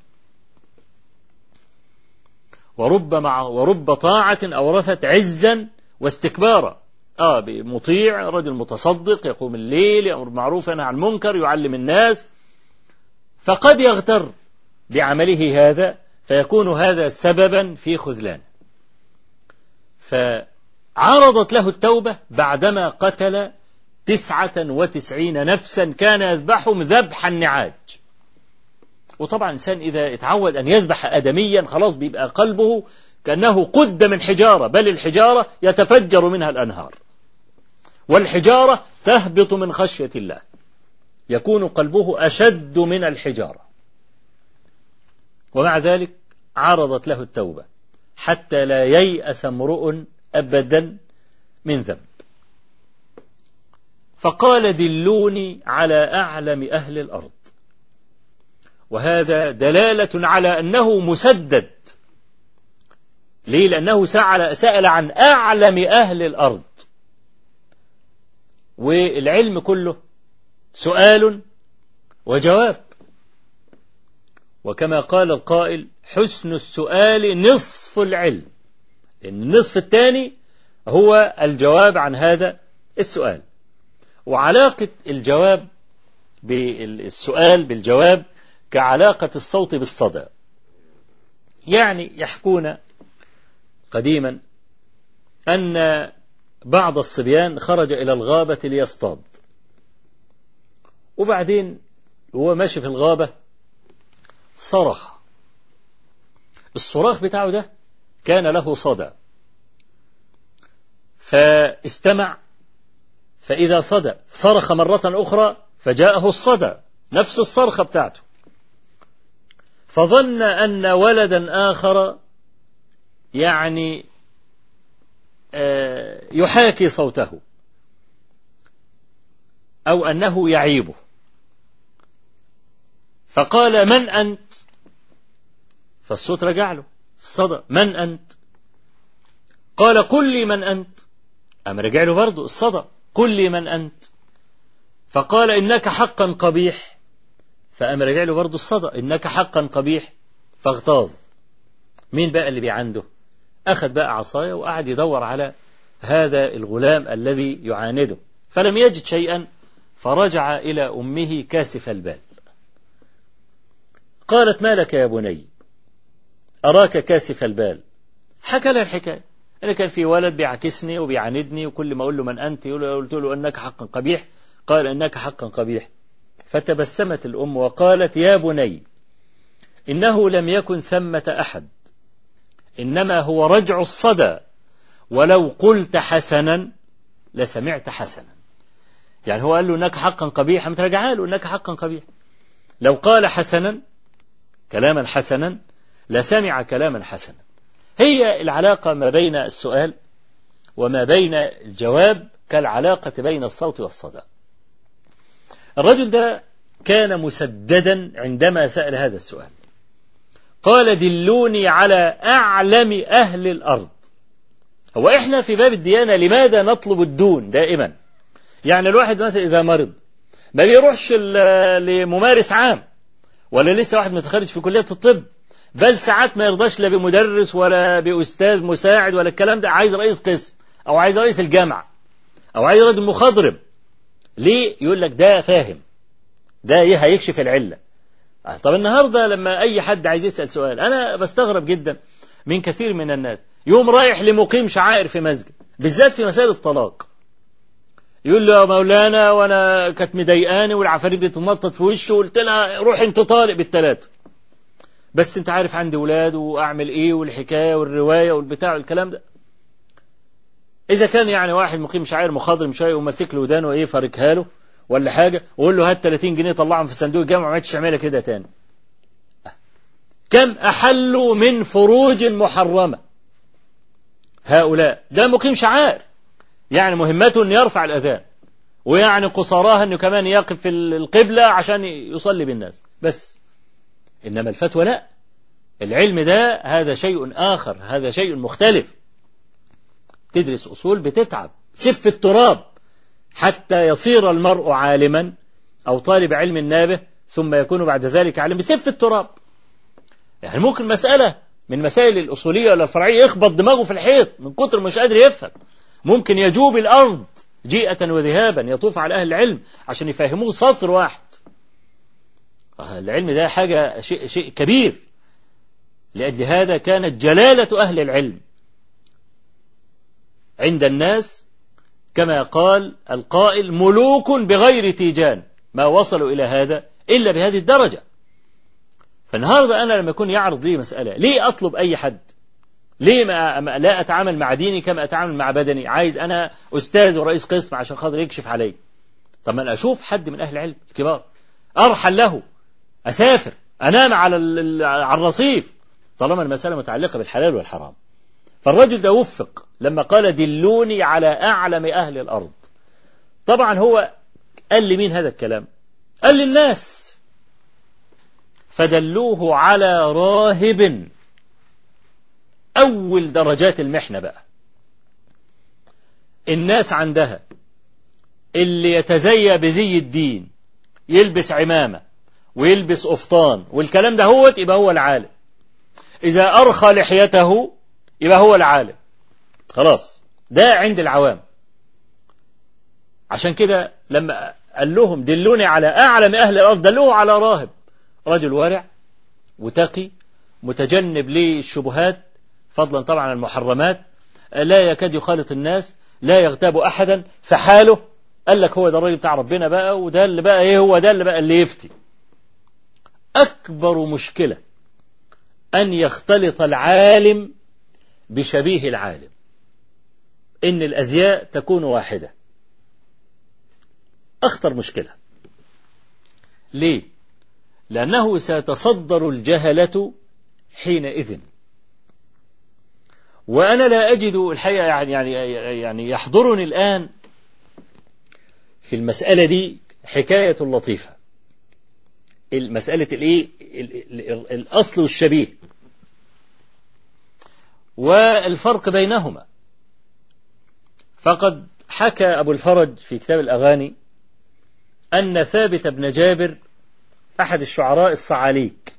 ورب مع ورب طاعة أورثت عزا واستكبارا. آه مطيع رجل متصدق يقوم الليل يأمر بالمعروف ينهى عن المنكر يعلم الناس. فقد يغتر بعمله هذا فيكون هذا سببا في خذلان. فعرضت له التوبة بعدما قتل تسعة وتسعين نفسا كان يذبحهم ذبح النعاج. وطبعا الإنسان إذا اتعود أن يذبح آدميا خلاص بيبقى قلبه كأنه قد من حجارة بل الحجارة يتفجر منها الأنهار. والحجارة تهبط من خشية الله. يكون قلبه أشد من الحجارة. ومع ذلك عرضت له التوبة. حتى لا ييأس امرؤ أبدا من ذنب. فقال دلوني على أعلم أهل الأرض. وهذا دلالة على أنه مسدد. ليه؟ لأنه سأل, سأل عن أعلم أهل الأرض. والعلم كله سؤال وجواب. وكما قال القائل حسن السؤال نصف العلم. النصف الثاني هو الجواب عن هذا السؤال. وعلاقة الجواب بالسؤال بالجواب كعلاقة الصوت بالصدى. يعني يحكون قديما أن بعض الصبيان خرج إلى الغابة ليصطاد. وبعدين هو ماشي في الغابة صرخ. الصراخ بتاعه ده كان له صدى. فاستمع فإذا صدى صرخ مرة أخرى فجاءه الصدى نفس الصرخة بتاعته. فظن أن ولدا آخر يعني يحاكي صوته أو أنه يعيبه. فقال من أنت؟ فالصوت رجع له الصدى من أنت؟ قال قل لي من أنت. أم رجع له برضه الصدى قل لي من أنت. فقال إنك حقا قبيح. فأم رجع له برضه الصدى إنك حقا قبيح. فاغتاظ. مين بقى اللي بيعنده؟ أخذ بقى عصاية وقعد يدور على هذا الغلام الذي يعانده. فلم يجد شيئا فرجع إلى أمه كاسف البال. قالت ما لك يا بني؟ أراك كاسف البال. حكى لها الحكاية. أنا كان في ولد بيعكسني وبيعاندني وكل ما أقول له من أنت يقول له قلت له أنك حقا قبيح. قال أنك حقا قبيح. فتبسمت الأم وقالت يا بني إنه لم يكن ثمة أحد إنما هو رجع الصدى. ولو قلت حسنا لسمعت حسنا. يعني هو قال له إنك حقا قبيح مترجعها له إنك حقا قبيح. لو قال حسنا كلاما حسنا لسمع كلاما حسنا. هي العلاقة ما بين السؤال وما بين الجواب كالعلاقة بين الصوت والصدى. الرجل ده كان مسددا عندما سأل هذا السؤال. قال دلوني على أعلم أهل الأرض. هو إحنا في باب الديانة لماذا نطلب الدون دائما؟ يعني الواحد مثلا إذا مرض ما بيروحش لممارس عام ولا لسه واحد متخرج في كلية الطب؟ بل ساعات ما يرضاش لا بمدرس ولا بأستاذ مساعد ولا الكلام ده عايز رئيس قسم أو عايز رئيس الجامعة أو عايز رجل مخضرم. ليه؟ يقول لك ده فاهم. ده إيه؟ هيكشف العلة. طب النهاردة لما أي حد عايز يسأل سؤال أنا بستغرب جدا من كثير من الناس. يوم رايح لمقيم شعائر في مسجد بالذات في مسائل الطلاق. يقول له يا مولانا وأنا كانت مضايقاني والعفاريت بتتنطط في وشه قلت لها روح أنت طالق بالثلاثه بس انت عارف عندي ولاد واعمل إيه والحكاية والرواية والبتاع والكلام ده. إذا كان يعني واحد مقيم شعائر مخاضرم شوية وماسك له ودانه إيه فاركها له ولا حاجة وقول له هات 30 جنيه طلعهم في صندوق الجامعة ما عادش تعملها كده تاني. كم احلوا من فروج محرمة؟ هؤلاء. ده مقيم شعائر. يعني مهمته أن يرفع الأذان. ويعني قصاراها أنه كمان يقف في القبلة عشان يصلي بالناس. بس. إنما الفتوى لا. العلم ده هذا شيء آخر هذا شيء مختلف. تدرس أصول بتتعب. سف التراب حتى يصير المرء عالما أو طالب علم نابه ثم يكون بعد ذلك عالم بسف التراب. يعني ممكن مسألة من مسائل الأصولية ولا الفرعية يخبط دماغه في الحيط من كتر مش قادر يفهم. ممكن يجوب الأرض جيئة وذهابا يطوف على أهل العلم عشان يفهموه سطر واحد. العلم ده حاجة شيء, شيء كبير. لأجل هذا كانت جلالة أهل العلم عند الناس كما قال القائل ملوك بغير تيجان. ما وصلوا إلى هذا إلا بهذه الدرجة. فالنهاردة أنا لما يكون يعرض لي مسألة ليه أطلب أي حد؟ ليه ما لا أتعامل مع ديني كما أتعامل مع بدني؟ عايز أنا أستاذ ورئيس قسم عشان خاطر يكشف علي. طب ما أنا أشوف حد من أهل العلم الكبار. أرحل له. أسافر أنام على على الرصيف. طالما المسألة متعلقة بالحلال والحرام. فالرجل ده وفق لما قال دلوني على أعلم أهل الأرض. طبعا هو قال لمين هذا الكلام؟ قال للناس فدلوه على راهب. أول درجات المحنة بقى. الناس عندها اللي يتزيى بزي الدين يلبس عمامة. ويلبس قفطان والكلام ده هو يبقى هو العالم. إذا أرخى لحيته يبقى هو العالم. خلاص ده عند العوام. عشان كده لما قال لهم دلوني على أعلم أهل الأرض دلوه على راهب. رجل ورع وتقي متجنب للشبهات فضلا طبعا عن المحرمات. لا يكاد يخالط الناس لا يغتاب أحدا فحاله قال لك هو ده الراجل بتاع ربنا بقى وده اللي بقى إيه هو ده اللي بقى اللي يفتي. أكبر مشكلة أن يختلط العالم بشبيه العالم. إن الأزياء تكون واحدة. أخطر مشكلة. ليه؟ لأنه سيتصدر الجهلة حينئذ. وأنا لا أجد الحقيقة يعني يعني يعني يحضرني الآن في المسألة دي حكاية لطيفة. المسألة الإيه؟ الأصل والشبيه والفرق بينهما. فقد حكى أبو الفرج في كتاب الأغاني أن ثابت بن جابر أحد الشعراء الصعاليك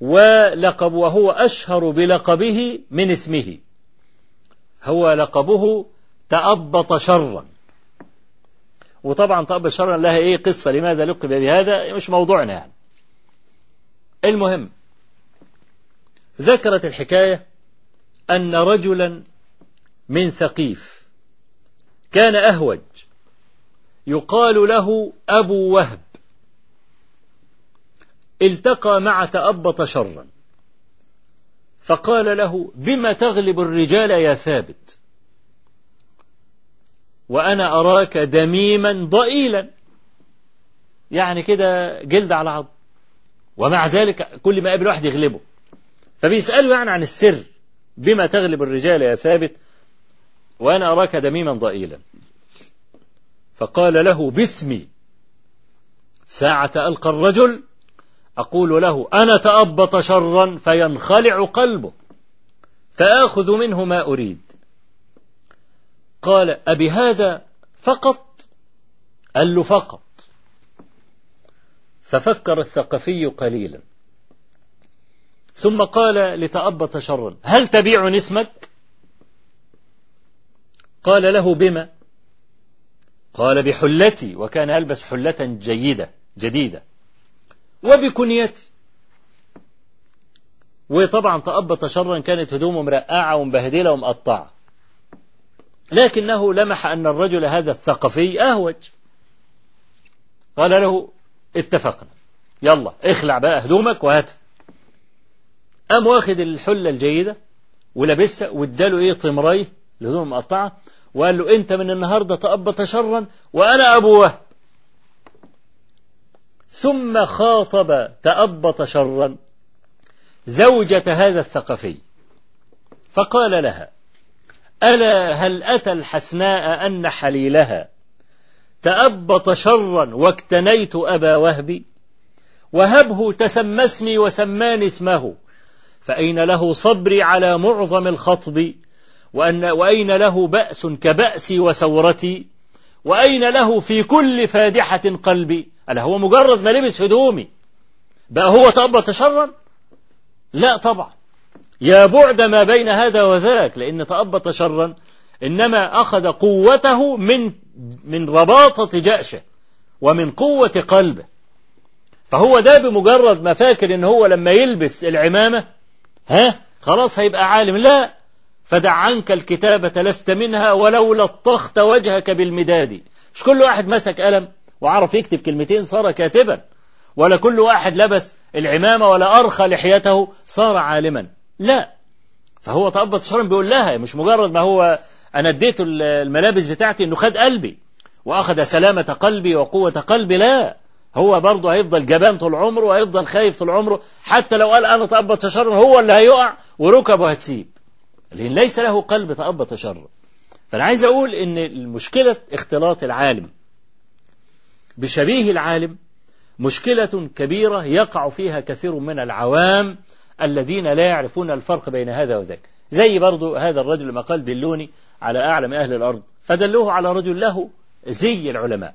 ولقب وهو أشهر بلقبه من اسمه. هو لقبه تأبط شرا. وطبعا تأبط شرا لها إيه قصة لماذا لقب بهذا؟ مش موضوعنا يعني. المهم ذكرت الحكاية أن رجلا من ثقيف كان أهوج يقال له أبو وهب. التقى مع تأبط شرا فقال له بم تغلب الرجال يا ثابت؟ وأنا أراك دميما ضئيلا. يعني كده جلد على عض. ومع ذلك كل ما قابل واحد يغلبه. فبيسأله يعني عن السر بما تغلب الرجال يا ثابت. وأنا أراك دميما ضئيلا. فقال له باسمي. ساعة ألقى الرجل. أقول له أنا تأبط شرا فينخلع قلبه. فآخذ منه ما أريد. قال أبي هذا فقط؟ قال له فقط. ففكر الثقفي قليلا. ثم قال لتأبط شرا هل تبيع اسمك قال له بما؟ قال بحلتي وكان يلبس حلة جيدة جديدة. وبكنيتي. وطبعا تأبط شرا كانت هدومه مرقعة ومبهدلة ومقطعة. لكنه لمح أن الرجل هذا الثقفي أهوج. قال له اتفقنا. يلا اخلع بقى هدومك وهات. قام واخد الحلة الجيدة ولبسها واداله إيه طمريه الهدوم المقطعة وقال له أنت من النهاردة تأبط شرا وأنا ابو وهب ثم خاطب تأبط شرا زوجة هذا الثقفي. فقال لها ألا هل أتى الحسناء أن حليلها؟ تأبط شرا واكتنيت أبا وهبي وهبه تسمى اسمي وسماني اسمه فأين له صبري على معظم الخطب؟ وأن وأين له بأس كبأسي وسورتي؟ وأين له في كل فادحة قلبي ألا هو مجرد ما لبس هدومي؟ بقى هو تأبط شرا؟ لا طبعا. يا بعد ما بين هذا وذاك لأن تأبط شرا إنما أخذ قوته من من رباطة جأشه ومن قوة قلبه. فهو ده بمجرد ما فاكر إن هو لما يلبس العمامة ها؟ خلاص هيبقى عالم. لا! فدع عنك الكتابة لست منها ولو لطخت وجهك بالمداد. مش كل واحد مسك قلم وعرف يكتب كلمتين صار كاتبا. ولا كل واحد لبس العمامة ولا أرخى لحيته صار عالما. لا. فهو تأبط شرا بيقول لها مش مجرد ما هو أنا اديته الملابس بتاعتي إنه خد قلبي وأخذ سلامة قلبي وقوة قلبي لا. هو برضه هيفضل جبان طول عمره وهيفضل خايف طول عمره حتى لو قال أنا تأبط شرا هو اللي هيقع وركبه هتسيب لأن ليس له قلب تأبط شرا فأنا عايز أقول إن المشكلة اختلاط العالم. بشبيه العالم مشكلة كبيرة يقع فيها كثير من العوام الذين لا يعرفون الفرق بين هذا وذاك. زي برضو هذا الرجل لما قال دلوني على أعلم أهل الأرض. فدلوه على رجل له زي العلماء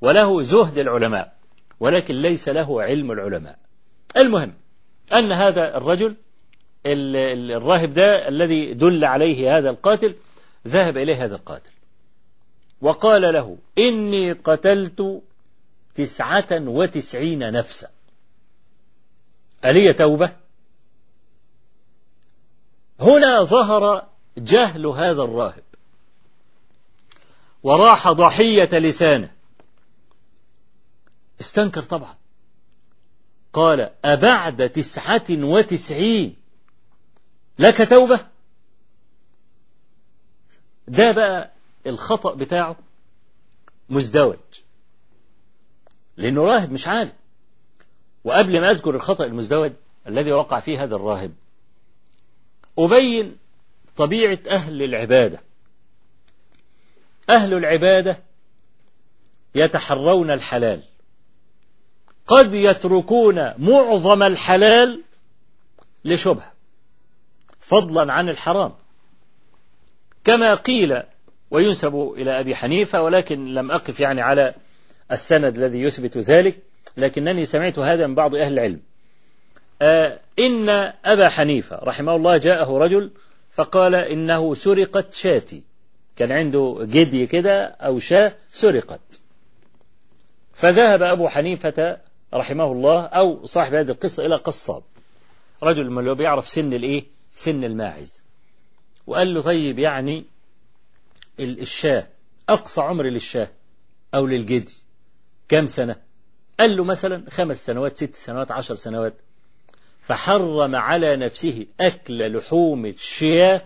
وله زهد العلماء ولكن ليس له علم العلماء. المهم أن هذا الرجل الراهب ده الذي دل عليه هذا القاتل ذهب إليه هذا القاتل وقال له إني قتلت تسعة وتسعين نفسا. ألي توبة؟ هنا ظهر جهل هذا الراهب. وراح ضحية لسانه. استنكر طبعا. قال أبعد تسعة وتسعين. لك توبة؟ ده بقى الخطأ بتاعه مزدوج. لأنه راهب مش عالم. وقبل ما أذكر الخطأ المزدوج الذي وقع فيه هذا الراهب أبين طبيعة أهل العبادة. أهل العبادة يتحرون الحلال. قد يتركون معظم الحلال لشبهة فضلا عن الحرام. كما قيل وينسب إلى أبي حنيفة ولكن لم أقف يعني على السند الذي يثبت ذلك لكنني سمعت هذا من بعض أهل العلم. إن أبا حنيفة رحمه الله جاءه رجل فقال إنه سرقت شاتي. كان عنده جدي كده أو شاة سرقت. فذهب أبو حنيفة رحمه الله أو صاحب هذه القصة إلى قصاب. رجل من اللي بيعرف سن الإيه؟ سن الماعز. وقال له طيب يعني الشاة أقصى عمر للشاة أو للجدي. كم سنة؟ قال له مثلا خمس سنوات ست سنوات عشر سنوات. فحرم على نفسه أكل لحوم الشياه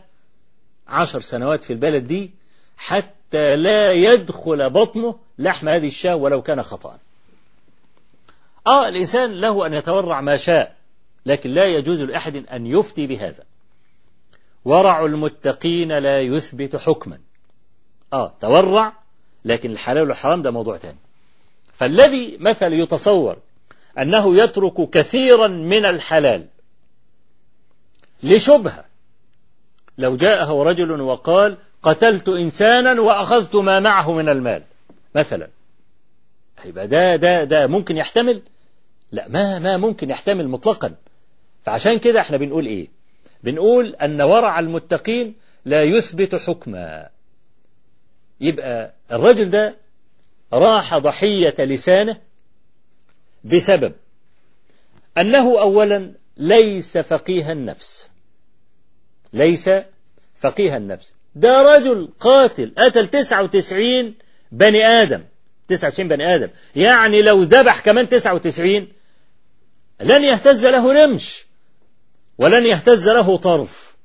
عشر سنوات في البلد دي حتى لا يدخل بطنه لحم هذه الشاة ولو كان خطأ. آه الإنسان له أن يتورع ما شاء لكن لا يجوز لأحد أن يفتي بهذا. ورع المتقين لا يثبت حكما. آه تورع لكن الحلال والحرام ده موضوع ثاني فالذي مثل يتصور أنه يترك كثيرا من الحلال لشبهة. لو جاءه رجل وقال قتلت إنسانا وأخذت ما معه من المال مثلا. ده ده ده ممكن يحتمل؟ لا ما ما ممكن يحتمل مطلقا. فعشان كده إحنا بنقول إيه؟ بنقول أن ورع المتقين لا يثبت حكما. يبقى الرجل ده راح ضحية لسانه بسبب أنه أولا ليس فقيه النفس. ليس فقيه النفس. ده رجل قاتل قتل 99 بني آدم. 99 بني آدم. يعني لو ذبح كمان 99 لن يهتز له رمش ولن يهتز له طرف.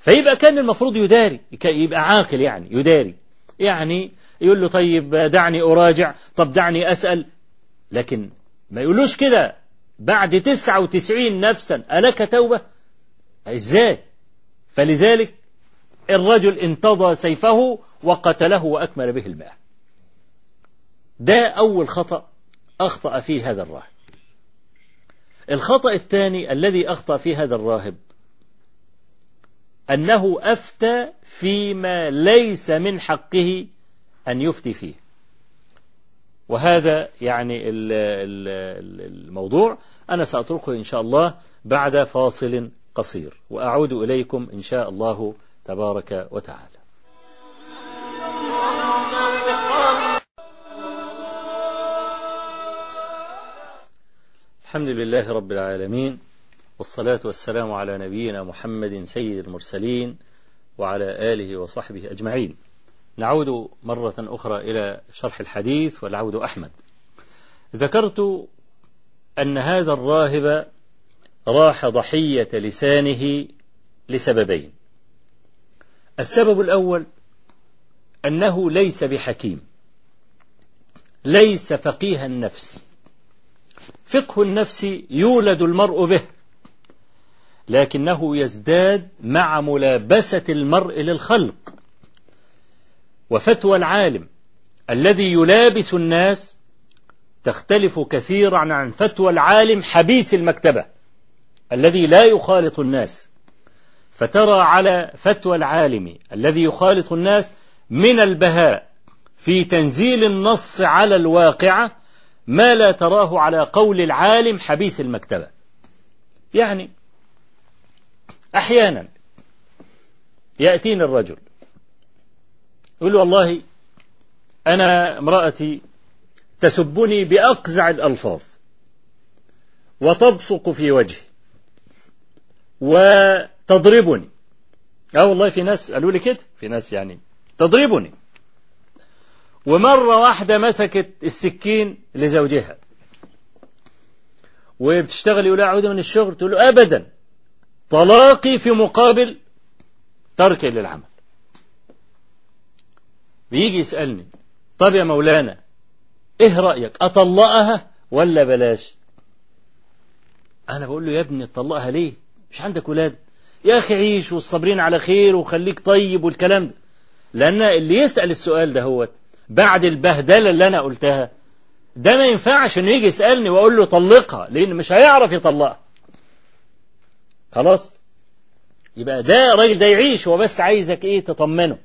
فيبقى كان المفروض يداري يبقى عاقل يعني يداري. يعني يقول له طيب دعني أراجع طب دعني أسأل. لكن ما يقولوش كده. بعد تسعة وتسعين نفسا ألك توبة؟ إزاي؟ فلذلك الرجل انتضى سيفه وقتله وأكمل به الماء. ده أول خطأ أخطأ فيه هذا الراهب. الخطأ الثاني الذي أخطأ فيه هذا الراهب أنه أفتى فيما ليس من حقه أن يفتي فيه. وهذا يعني الموضوع. أنا سأتركه إن شاء الله بعد فاصل قصير. وأعود إليكم إن شاء الله تبارك وتعالى. الحمد لله رب العالمين والصلاة والسلام على نبينا محمد سيد المرسلين وعلى آله وصحبه أجمعين. نعود مرة أخرى إلى شرح الحديث والعود أحمد. ذكرت أن هذا الراهب راح ضحية لسانه لسببين. السبب الأول أنه ليس بحكيم ليس فقيه النفس. فقه النفس يولد المرء به لكنه يزداد مع ملابسة المرء للخلق. وفتوى العالم الذي يلابس الناس تختلف كثيرا عن فتوى العالم حبيس المكتبة الذي لا يخالط الناس. فترى على فتوى العالم الذي يخالط الناس من البهاء في تنزيل النص على الواقعة ما لا تراه على قول العالم حبيس المكتبة. يعني أحيانا يأتيني الرجل يقول له والله أنا امرأتي تسبني بأقزع الألفاظ وتبصق في وجهي وتضربني. آه والله في ناس قالوا لي كده. في ناس يعني تضربني. ومرة واحدة مسكت السكين لزوجها. وبتشتغل يقول أعود من الشغل. تقول له أبدا. طلاقي في مقابل ترك للعمل. بيجي يسألني طب يا مولانا إيه رأيك؟ أطلقها ولا بلاش؟ أنا بقول له يا ابني اطلقها ليه؟ مش عندك ولاد. يا أخي عيش والصابرين على خير وخليك طيب والكلام ده. لأن اللي يسأل السؤال ده هو بعد البهدلة اللي أنا قلتها ده ما ينفعش إنه يجي يسألني وأقول له طلقها لأن مش هيعرف يطلقها. خلاص؟ يبقى ده الراجل ده يعيش هو بس عايزك إيه؟ تطمنه.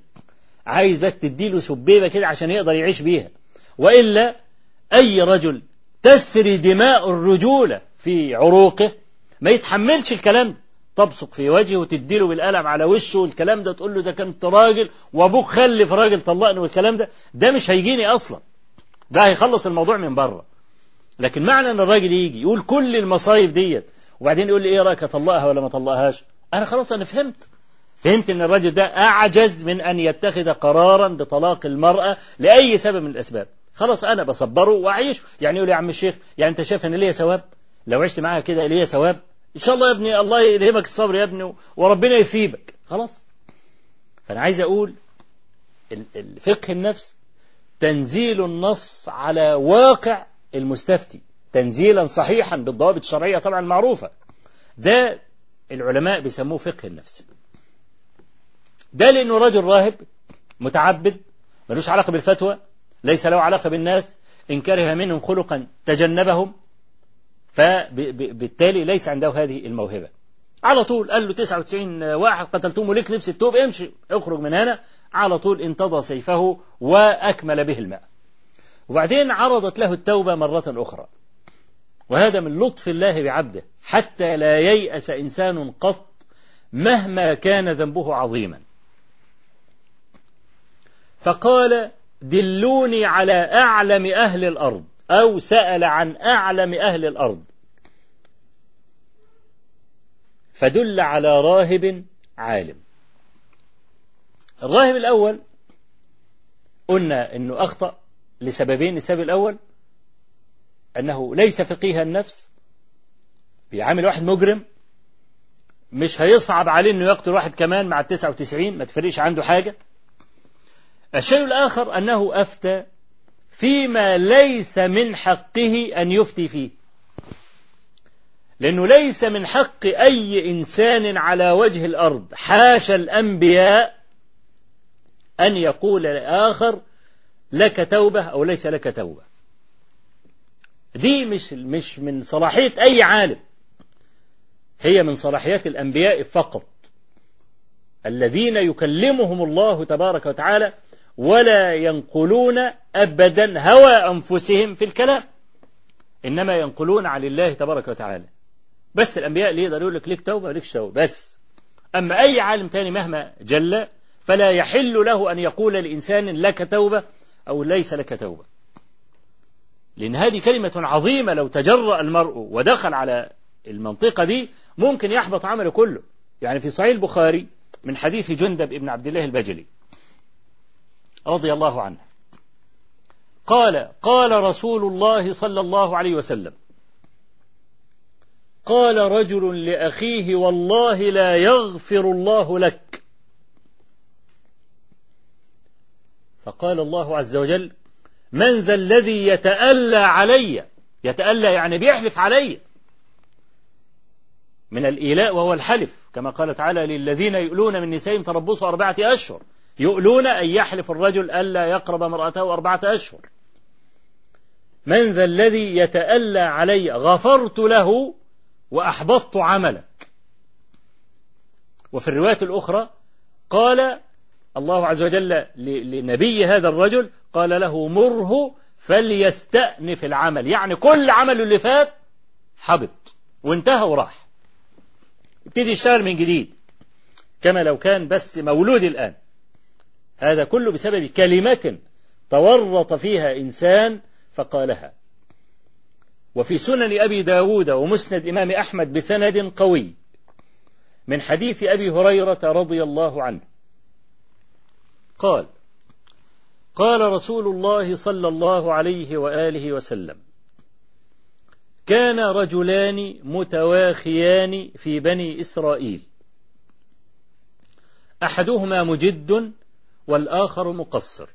عايز بس تديله سبيبة كده عشان يقدر يعيش بيها. وإلا أي رجل تسري دماء الرجولة في عروقه ما يتحملش الكلام ده. تبصق في وجهه وتديله بالقلم على وشه والكلام ده تقول له إذا كنت راجل وأبوك خلف راجل طلقني والكلام ده. ده مش هيجيني أصلا. ده هيخلص الموضوع من بره. لكن معنى إن الراجل يجي يقول كل المصايب ديت وبعدين يقول لي إيه رأيك أطلقها ولا ما أطلقهاش؟ أنا خلاص أنا فهمت. فهمت إن الرجل ده أعجز من أن يتخذ قرارا بطلاق المرأة لأي سبب من الأسباب. خلاص أنا بصبره واعيش يعني يقول يا عم الشيخ يعني أنت شايف إن ليا ثواب؟ لو عشت معاها كده ليا ثواب؟ إن شاء الله يا ابني الله يلهمك الصبر يا ابني وربنا يثيبك. خلاص. فأنا عايز أقول الفقه النفس تنزيل النص على واقع المستفتي. تنزيلا صحيحا بالضوابط الشرعية طبعا المعروفة ده العلماء بيسموه فقه النفس. ده لأنه رجل راهب متعبد ملوش علاقة بالفتوى ليس له علاقة بالناس إن كره منهم خلقا تجنبهم فبالتالي ليس عنده هذه الموهبة. على طول قال له 99 واحد قتلتهم وليك لبس التوب امشي اخرج من هنا. على طول انتضى سيفه وأكمل به الماء. وبعدين عرضت له التوبة مرة أخرى. وهذا من لطف الله بعبده حتى لا ييأس إنسان قط مهما كان ذنبه عظيما. فقال دلوني على أعلم أهل الأرض أو سأل عن أعلم أهل الأرض. فدل على راهب عالم. الراهب الأول قلنا أنه أخطأ لسببين السبب الأول أنه ليس فقيه النفس. بيعامل واحد مجرم مش هيصعب عليه أنه يقتل واحد كمان مع التسعة وتسعين ما تفرقش عنده حاجة. الشيء الآخر أنه أفتى فيما ليس من حقه أن يفتي فيه. لأنه ليس من حق أي إنسان على وجه الأرض حاشا الأنبياء أن يقول لآخر لك توبة أو ليس لك توبة. دي مش مش من صلاحية أي عالم. هي من صلاحيات الأنبياء فقط. الذين يكلمهم الله تبارك وتعالى ولا ينقلون أبدا هوى أنفسهم في الكلام. إنما ينقلون عن الله تبارك وتعالى. بس الأنبياء يقدر يقول لك ليك توبة ليك توبة بس. أما أي عالم تاني مهما جل فلا يحل له أن يقول لإنسان لك توبة أو ليس لك توبة. لأن هذه كلمة عظيمة لو تجرأ المرء ودخل على المنطقة دي ممكن يحبط عمله كله. يعني في صحيح البخاري من حديث جندب ابن عبد الله البجلي. رضي الله عنه. قال قال رسول الله صلى الله عليه وسلم قال رجل لأخيه والله لا يغفر الله لك. فقال الله عز وجل من ذا الذي يتألى علي يتألى يعني بيحلف علي من الإيلاء وهو الحلف كما قال تعالى للذين يؤلون من نسائهم تربصوا أربعة أشهر. يؤلون أن يحلف الرجل ألا يقرب امرأته أربعة أشهر. من ذا الذي يتألى علي غفرت له وأحبطت عملك. وفي الرواية الأخرى قال الله عز وجل لنبي هذا الرجل قال له مره فليستأنف العمل. يعني كل عمله اللي فات حبط وانتهى وراح. يبتدي يشتغل من جديد. كما لو كان بس مولود الآن. هذا كله بسبب كلمة تورط فيها إنسان فقالها. وفي سنن أبي داود ومسند إمام أحمد بسند قوي من حديث أبي هريرة رضي الله عنه. قال قال رسول الله صلى الله عليه وآله وسلم كان رجلان متواخيان في بني إسرائيل. أحدهما مجد والآخر مقصر.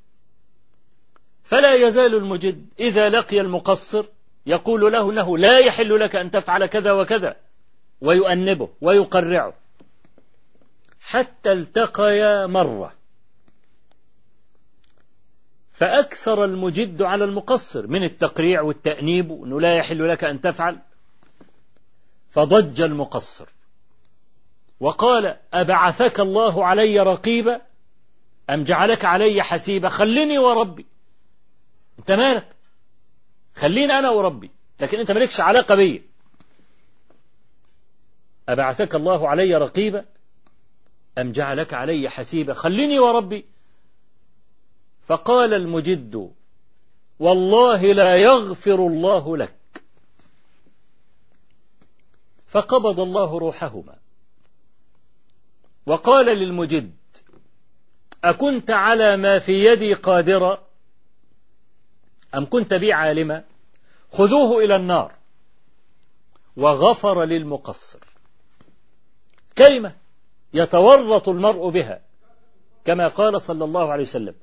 فلا يزال المجد إذا لقي المقصر يقول له أنه لا يحل لك أن تفعل كذا وكذا ويؤنبه ويقرعه. حتى التقيا مرة. فأكثر المجد على المقصر من التقريع والتأنيب أنه لا يحل لك أن تفعل. فضج المقصر. وقال أبعثك الله علي رقيبا أم جعلك علي حسيبا؟ خلني وربي. أنت مالك؟ خليني أنا وربي. لكن أنت مالكش علاقة بي. أبعثك الله علي رقيبا؟ أم جعلك علي حسيبا؟ خليني وربي. فقال المجد والله لا يغفر الله لك. فقبض الله روحهما. وقال للمجد أكنت على ما في يدي قادرا أم كنت بي عالما خذوه إلى النار. وغفر للمقصر. كلمة يتورط المرء بها. كما قال صلى الله عليه وسلم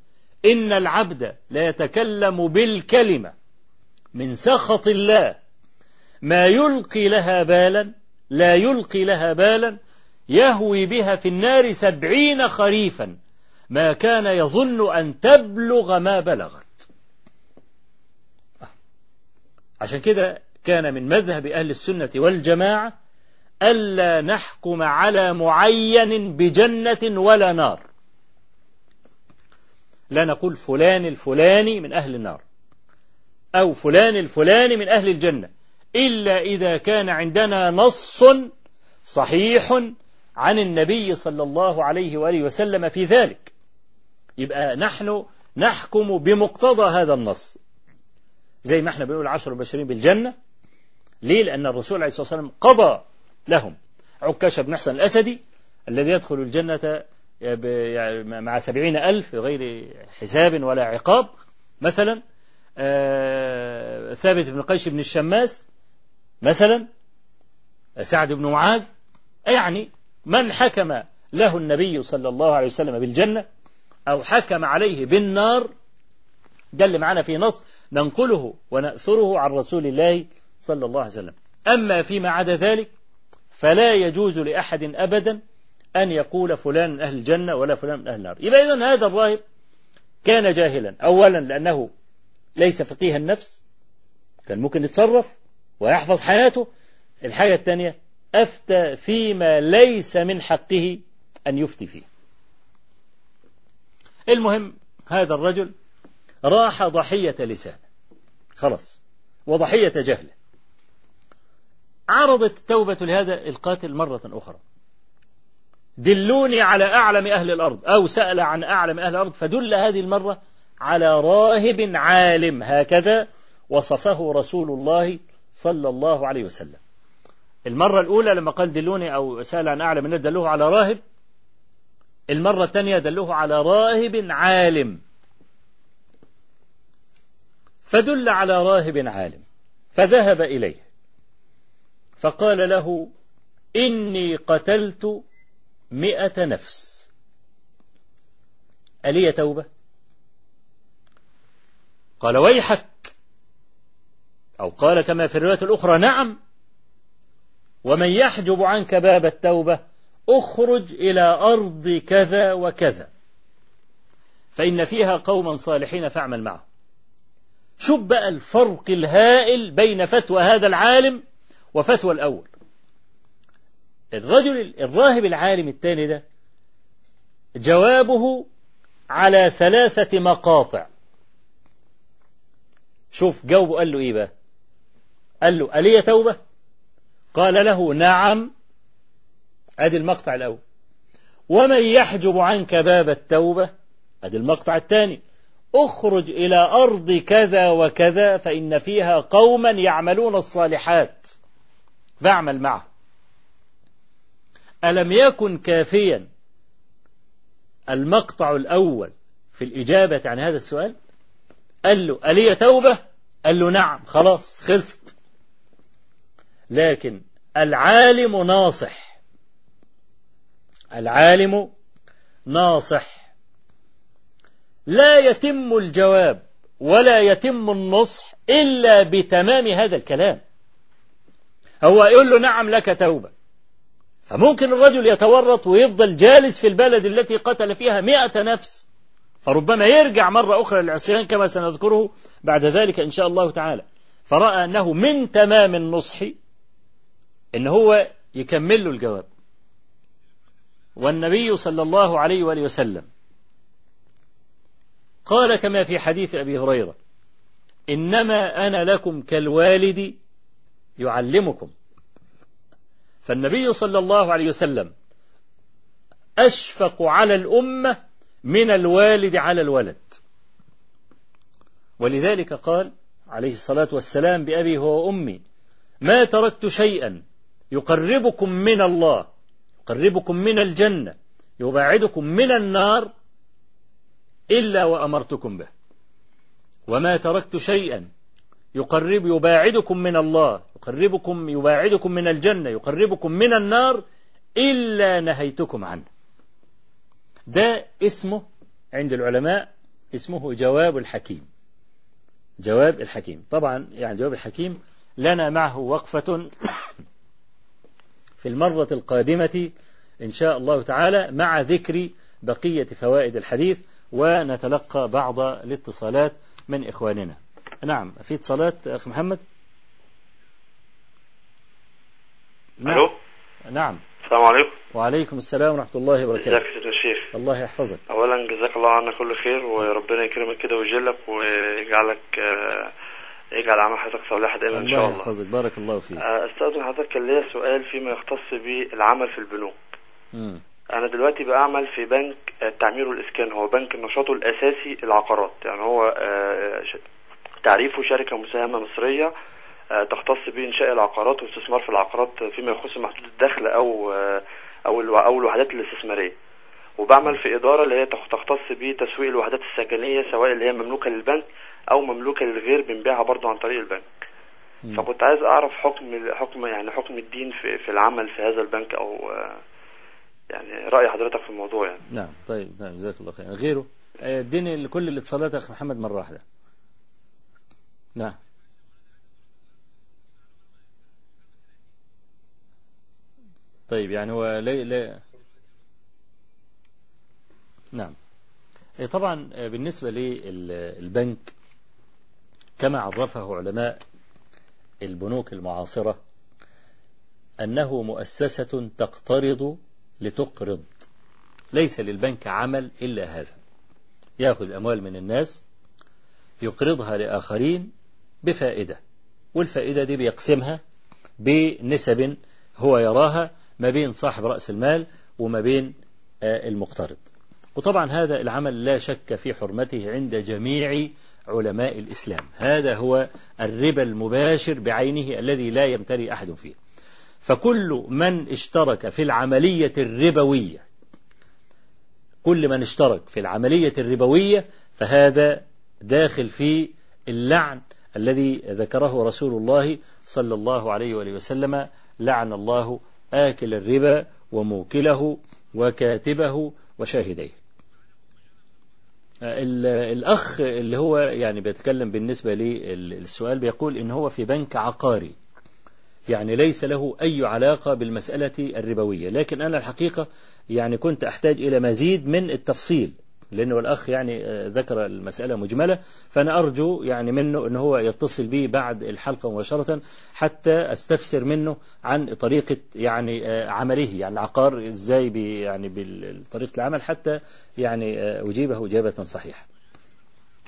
إن العبد لا يتكلم بالكلمة من سخط الله. ما يلقي لها بالا لا يلقي لها بالا يهوي بها في النار سبعين خريفا. ما كان يظن أن تبلغ ما بلغت. عشان كده كان من مذهب أهل السنة والجماعة ألا نحكم على معين بجنة ولا نار. لا نقول فلان الفلاني من أهل النار أو فلان الفلاني من أهل الجنة إلا إذا كان عندنا نص صحيح عن النبي صلى الله عليه وآله وسلم في ذلك. يبقى نحن نحكم بمقتضى هذا النص. زي ما إحنا بنقول عشر البشرين بالجنة. ليه؟ لأن الرسول عليه الصلاة والسلام قضى لهم. عكاشة بن حسن الأسدي الذي يدخل الجنة يعني مع سبعين ألف بغير حساب ولا عقاب. مثلا آه، ثابت بن قيش بن الشماس. مثلا سعد بن معاذ. يعني من حكم له النبي صلى الله عليه وسلم بالجنة. أو حكم عليه بالنار ده اللي معنا في نص ننقله ونأثره عن رسول الله صلى الله عليه وسلم. أما فيما عدا ذلك فلا يجوز لأحد أبدا أن يقول فلان من أهل الجنة ولا فلان من أهل النار. يبقى إذن هذا الراهب كان جاهلا. أولا لأنه ليس فقيه النفس كان ممكن يتصرف ويحفظ حياته. الحاجة الثانية أفتى فيما ليس من حقه أن يفتي فيه. المهم هذا الرجل راح ضحية لسان. خلاص. وضحية جهله. عرضت التوبة لهذا القاتل مرة أخرى. دلوني على أعلم أهل الأرض أو سأل عن أعلم أهل الأرض فدل هذه المرة على راهب عالم. هكذا وصفه رسول الله صلى الله عليه وسلم. المرة الأولى لما قال دلوني أو سأل عن أعلم الناس دلوه على راهب المرة الثانية دلوه على راهب عالم. فدل على راهب عالم. فذهب إليه. فقال له إني قتلت مئة نفس. ألي توبة؟ قال ويحك. أو قال كما في الرواية الأخرى نعم. ومن يحجب عنك باب التوبة؟ اخرج إلى أرض كذا وكذا. فإن فيها قوما صالحين فاعمل معهم. شوف بقى الفرق الهائل بين فتوى هذا العالم وفتوى الأول. الرجل الراهب العالم الثاني ده جوابه على ثلاثة مقاطع. شوف جاوبه قال له إيه بقى؟ قال له ألي توبة؟ قال له نعم. أدي المقطع الأول. ومن يحجب عنك باب التوبة؟ أدي المقطع الثاني. أخرج إلى أرض كذا وكذا فإن فيها قوما يعملون الصالحات. فاعمل معه ألم يكن كافيا؟ المقطع الأول في الإجابة عن هذا السؤال. قال له ألي توبة؟ قال له نعم خلاص خلصت. لكن العالم ناصح. العالم ناصح. لا يتم الجواب ولا يتم النصح إلا بتمام هذا الكلام. هو يقول له نعم لك توبة. فممكن الرجل يتورط ويفضل جالس في البلد التي قتل فيها مئة نفس فربما يرجع مرة أخرى للعصيان كما سنذكره بعد ذلك إن شاء الله تعالى. فرأى أنه من تمام النصح إن هو يكمل له الجواب. والنبي صلى الله عليه وآله وسلم قال كما في حديث أبي هريرة إنما أنا لكم كالوالد يعلمكم. فالنبي صلى الله عليه وسلم أشفق على الأمة من الوالد على الولد. ولذلك قال عليه الصلاة والسلام بأبي هو أمي ما تركت شيئا يقربكم من الله يقربكم من الجنة يباعدكم من النار إلا وأمرتكم به. وما تركت شيئا يقرب يباعدكم من الله يقربكم يباعدكم من الجنة يقربكم من النار إلا نهيتكم عنه. ده اسمه عند العلماء اسمه جواب الحكيم. جواب الحكيم. طبعا يعني جواب الحكيم لنا معه وقفة في المرة القادمة إن شاء الله تعالى مع ذكر بقية فوائد الحديث ونتلقى بعض الاتصالات من إخواننا. نعم في اتصالات أخي محمد؟ نعم. ألو؟ نعم. السلام عليكم. وعليكم السلام ورحمة الله وبركاته. ازيك يا سيدنا الشيخ الله يحفظك. اولا جزاك الله عنا كل خير وربنا يكرمك كده ويجلك ويجعلك آه، يجعل عمل حياتك صالحة دايما إن شاء الله الله. يحفظك. بارك الله فيك. آه، أستاذن حضرتك كان ليا سؤال فيما يختص بالعمل في البنوك. مم. أنا دلوقتي بعمل في بنك التعمير والإسكان هو بنك نشاطه الأساسي العقارات يعني هو آه، تعريفه شركة مساهمة مصرية آه، تختص بإنشاء العقارات والاستثمار في العقارات فيما يخص محدود الدخل أو أو الو- أو الوحدات الاستثمارية. وبعمل في إدارة اللي هي تخ- تختص بتسويق الوحدات السكنية سواء اللي هي مملوكة للبنك أو مملوكة للغير بنبيعها برضو عن طريق البنك. فكنت عايز أعرف حكم حكم يعني حكم الدين في في العمل في هذا البنك أو آه، يعني رأي حضرتك في الموضوع يعني. نعم طيب نعم جزاك الله خير. غيره؟ آه، اديني كل الاتصالات يا أخي محمد مرة واحدة. نعم. طيب يعني هو لي لي نعم. طبعا بالنسبة للبنك كما عرفه علماء البنوك المعاصرة أنه مؤسسة تقترض لتقرض ليس للبنك عمل إلا هذا. يأخذ أموال من الناس يقرضها لآخرين بفائدة والفائدة دي بيقسمها بنسب هو يراها ما بين صاحب رأس المال وما بين المقترض. وطبعا هذا العمل لا شك في حرمته عند جميع علماء الإسلام. هذا هو الربا المباشر بعينه الذي لا يمتري أحد فيه. فكل من اشترك في العملية الربوية كل من اشترك في العملية الربوية فهذا داخل في اللعن الذي ذكره رسول الله صلى الله عليه وآله وسلم لعن الله آكل الربا وموكله وكاتبه وشاهديه. الأخ اللي هو يعني بيتكلم بالنسبة للسؤال بيقول إن هو في بنك عقاري. يعني ليس له أي علاقة بالمسألة الربوية. لكن أنا الحقيقة يعني كنت أحتاج إلى مزيد من التفصيل. لأنه الأخ يعني ذكر المسألة مجملة فأنا أرجو يعني منه أنه هو يتصل بي بعد الحلقة مباشرة حتى أستفسر منه عن طريقة يعني عمله يعني العقار إزاي بي يعني بطريقة العمل حتى يعني أجيبه إجابة صحيحة.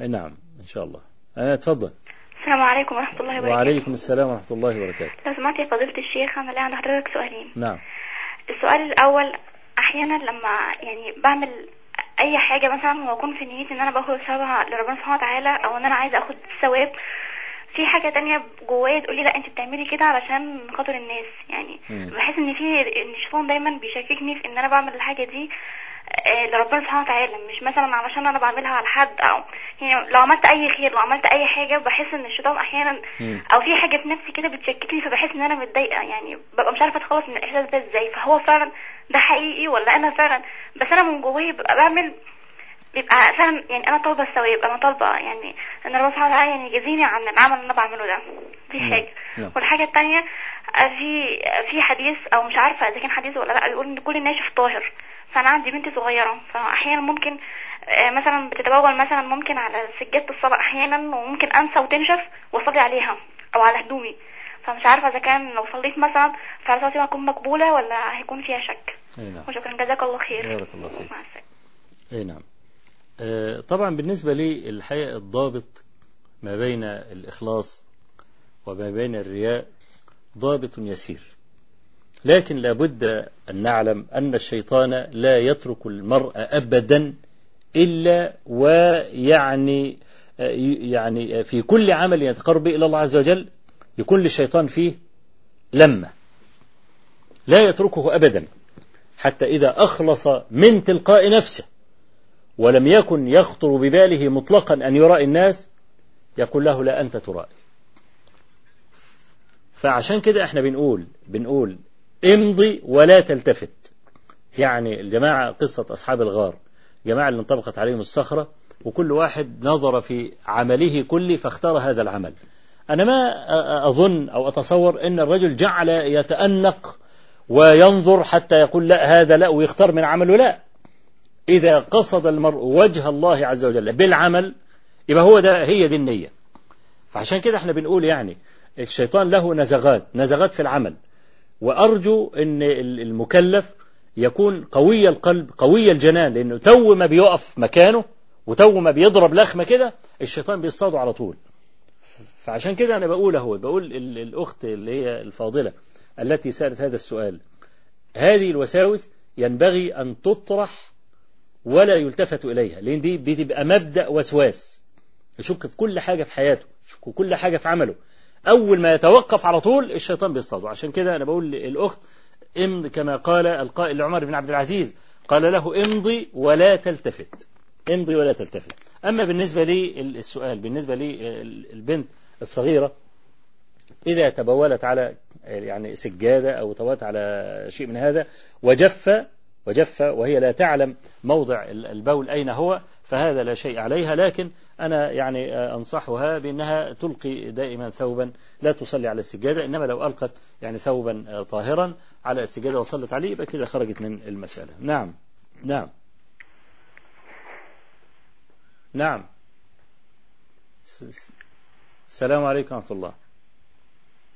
نعم إن شاء الله. أنا أتفضل السلام عليكم ورحمة الله وبركاته. وعليكم السلام ورحمة الله وبركاته. لو سمحت يا فضيلة الشيخ أنا لي عند حضرتك سؤالين. نعم. السؤال الأول أحيانا لما يعني بعمل أي حاجة مثلا وأكون في نيتي إن أنا باخد ثوابها لربنا سبحانه وتعالى أو إن أنا عايزة آخد ثواب في حاجة تانية جوايا تقول لي لأ انت بتعملي كده علشان خاطر الناس يعني. بحس إن في إن الشيطان دايما بيشككني في إن أنا بعمل الحاجة دي لربنا سبحانه وتعالى مش مثلا علشان أنا بعملها على حد أو يعني لو عملت أي خير لو عملت أي حاجة بحس إن الشيطان أحيانا. أو في حاجة في نفسي كده بتشككني فبحس إن أنا متضايقة يعني ببقى مش عارفة أتخلص من الإحساس ده إزاي فهو فعلا ده حقيقي ولا أنا فعلا بس أنا من جوايا ببقى بعمل بيبقى فعلا يعني أنا طالبة الثواب أنا طالبة يعني إن ربنا سبحانه وتعالى يعني يجازيني عن العمل اللي أنا بعمله ده دي. حاجة. والحاجة الثانية في في حديث أو مش عارفة إذا كان حديث ولا لأ بيقول إن كل الناشف طاهر فأنا عندي بنت صغيرة فأحيانا ممكن آه، مثلا بتتبول مثلا ممكن على سجادة الصلاة أحيانا وممكن أنسى وتنشف وأصلي عليها أو على هدومي. فمش عارفة إذا كان لو صليت مثلا فهل صلاتي هتكون مقبولة ولا هيكون فيها شك. أي نعم. وشكرا. جزاك الله خير. بارك الله فيك. أي نعم. آه، طبعا بالنسبة لي الحقيقة الضابط ما بين الإخلاص وما بين الرياء ضابط يسير. لكن لابد أن نعلم أن الشيطان لا يترك المرء أبدا إلا ويعني يعني في كل عمل يتقرب إلى الله عز وجل يكون للشيطان فيه لمة. لا يتركه أبدا حتى إذا أخلص من تلقاء نفسه ولم يكن يخطر بباله مطلقا أن يرائي الناس يقول له لا أنت ترائي فعشان كده إحنا بنقول بنقول امضي ولا تلتفت. يعني الجماعة قصة أصحاب الغار جماعة اللي انطبقت عليهم الصخرة وكل واحد نظر في عمله كله فاختار هذا العمل. أنا ما أظن أو أتصور أن الرجل جعل يتأنق وينظر حتى يقول لا هذا لا ويختار من عمله لا. إذا قصد المرء وجه الله عز وجل بالعمل يبقى هو ده هي دي النية. فعشان كده إحنا بنقول يعني الشيطان له نزغات نزغات في العمل. وأرجو أن المكلف يكون قوي القلب قوي الجنان لأنه تو ما بيقف مكانه وتو ما بيضرب لخمة كده الشيطان بيصطاده على طول. فعشان كده أنا بقول أهو بقول ال- الأخت اللي هي الفاضلة التي سألت هذا السؤال هذه الوساوس ينبغي أن تطرح ولا يلتفت إليها لأن دي بتبقى مبدأ وسواس. يشك في كل حاجة في حياته يشك في كل حاجة في عمله. أول ما يتوقف على طول الشيطان بيصطاده. عشان كده أنا بقول للأخت امض كما قال القائل لعمر بن عبد العزيز قال له امضي ولا تلتفت. امضي ولا تلتفت. أما بالنسبة لي السؤال بالنسبة لي البنت الصغيرة إذا تبولت على يعني سجادة أو تبولت على شيء من هذا وجف وجف وهي لا تعلم موضع البول أين هو فهذا لا شيء عليها لكن أنا يعني أنصحها بأنها تلقي دائما ثوبا لا تصلي على السجادة إنما لو ألقت يعني ثوبا طاهرا على السجادة وصلت عليه يبقى كده خرجت من المسألة. نعم. نعم. نعم. السلام عليكم ورحمة الله.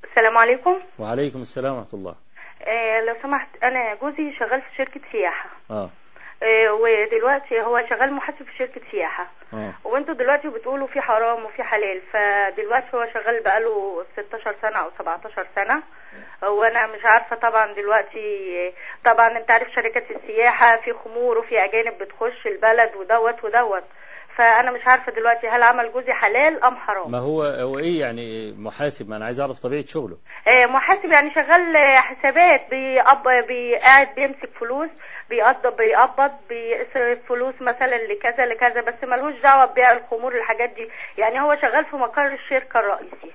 السلام عليكم. وعليكم السلام ورحمة الله. آه لو سمحت أنا جوزي شغال في شركة سياحة. آه. آه ودلوقتي هو شغال محاسب في شركة سياحة. آه. وانتوا دلوقتي بتقولوا في حرام وفي حلال فدلوقتي هو شغال بقاله 16 سنة أو 17 سنة. وأنا مش عارفة طبعا دلوقتي طبعا أنت عارف شركات السياحة في خمور وفي أجانب بتخش البلد ودوت ودوت. فأنا مش عارفة دلوقتي هل عمل جوزي حلال أم حرام. ما هو هو إيه يعني محاسب؟ ما أنا عايز أعرف طبيعة شغله. آه، محاسب يعني شغال حسابات بيقب بي- قاعد بيمسك فلوس بيقبض بيقبض بيصرف فلوس مثلا لكذا لكذا بس ملوش دعوة ببيع الخمور الحاجات دي. يعني هو شغال في مقر الشركة الرئيسي.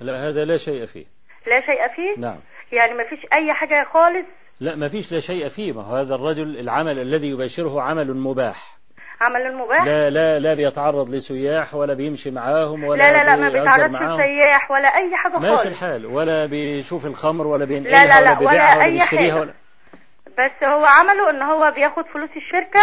لا هذا لا شيء فيه. لا شيء فيه؟ نعم. يعني ما فيش أي حاجة خالص؟ لا ما فيش لا شيء فيه. ما هو هذا الرجل العمل الذي يباشره عمل مباح. عمل المباح لا لا لا بيتعرض لسياح ولا بيمشي معاهم ولا لا لا لا ما بيتعرضش. لسياح ولا أي حاجة ماشي خالص. الحال. ولا بيشوف الخمر ولا لا بينقلها لا ولا لا، ولا بيبيعها ولا أي حاجة. ولا بس هو عمله إن هو بياخد فلوس الشركة.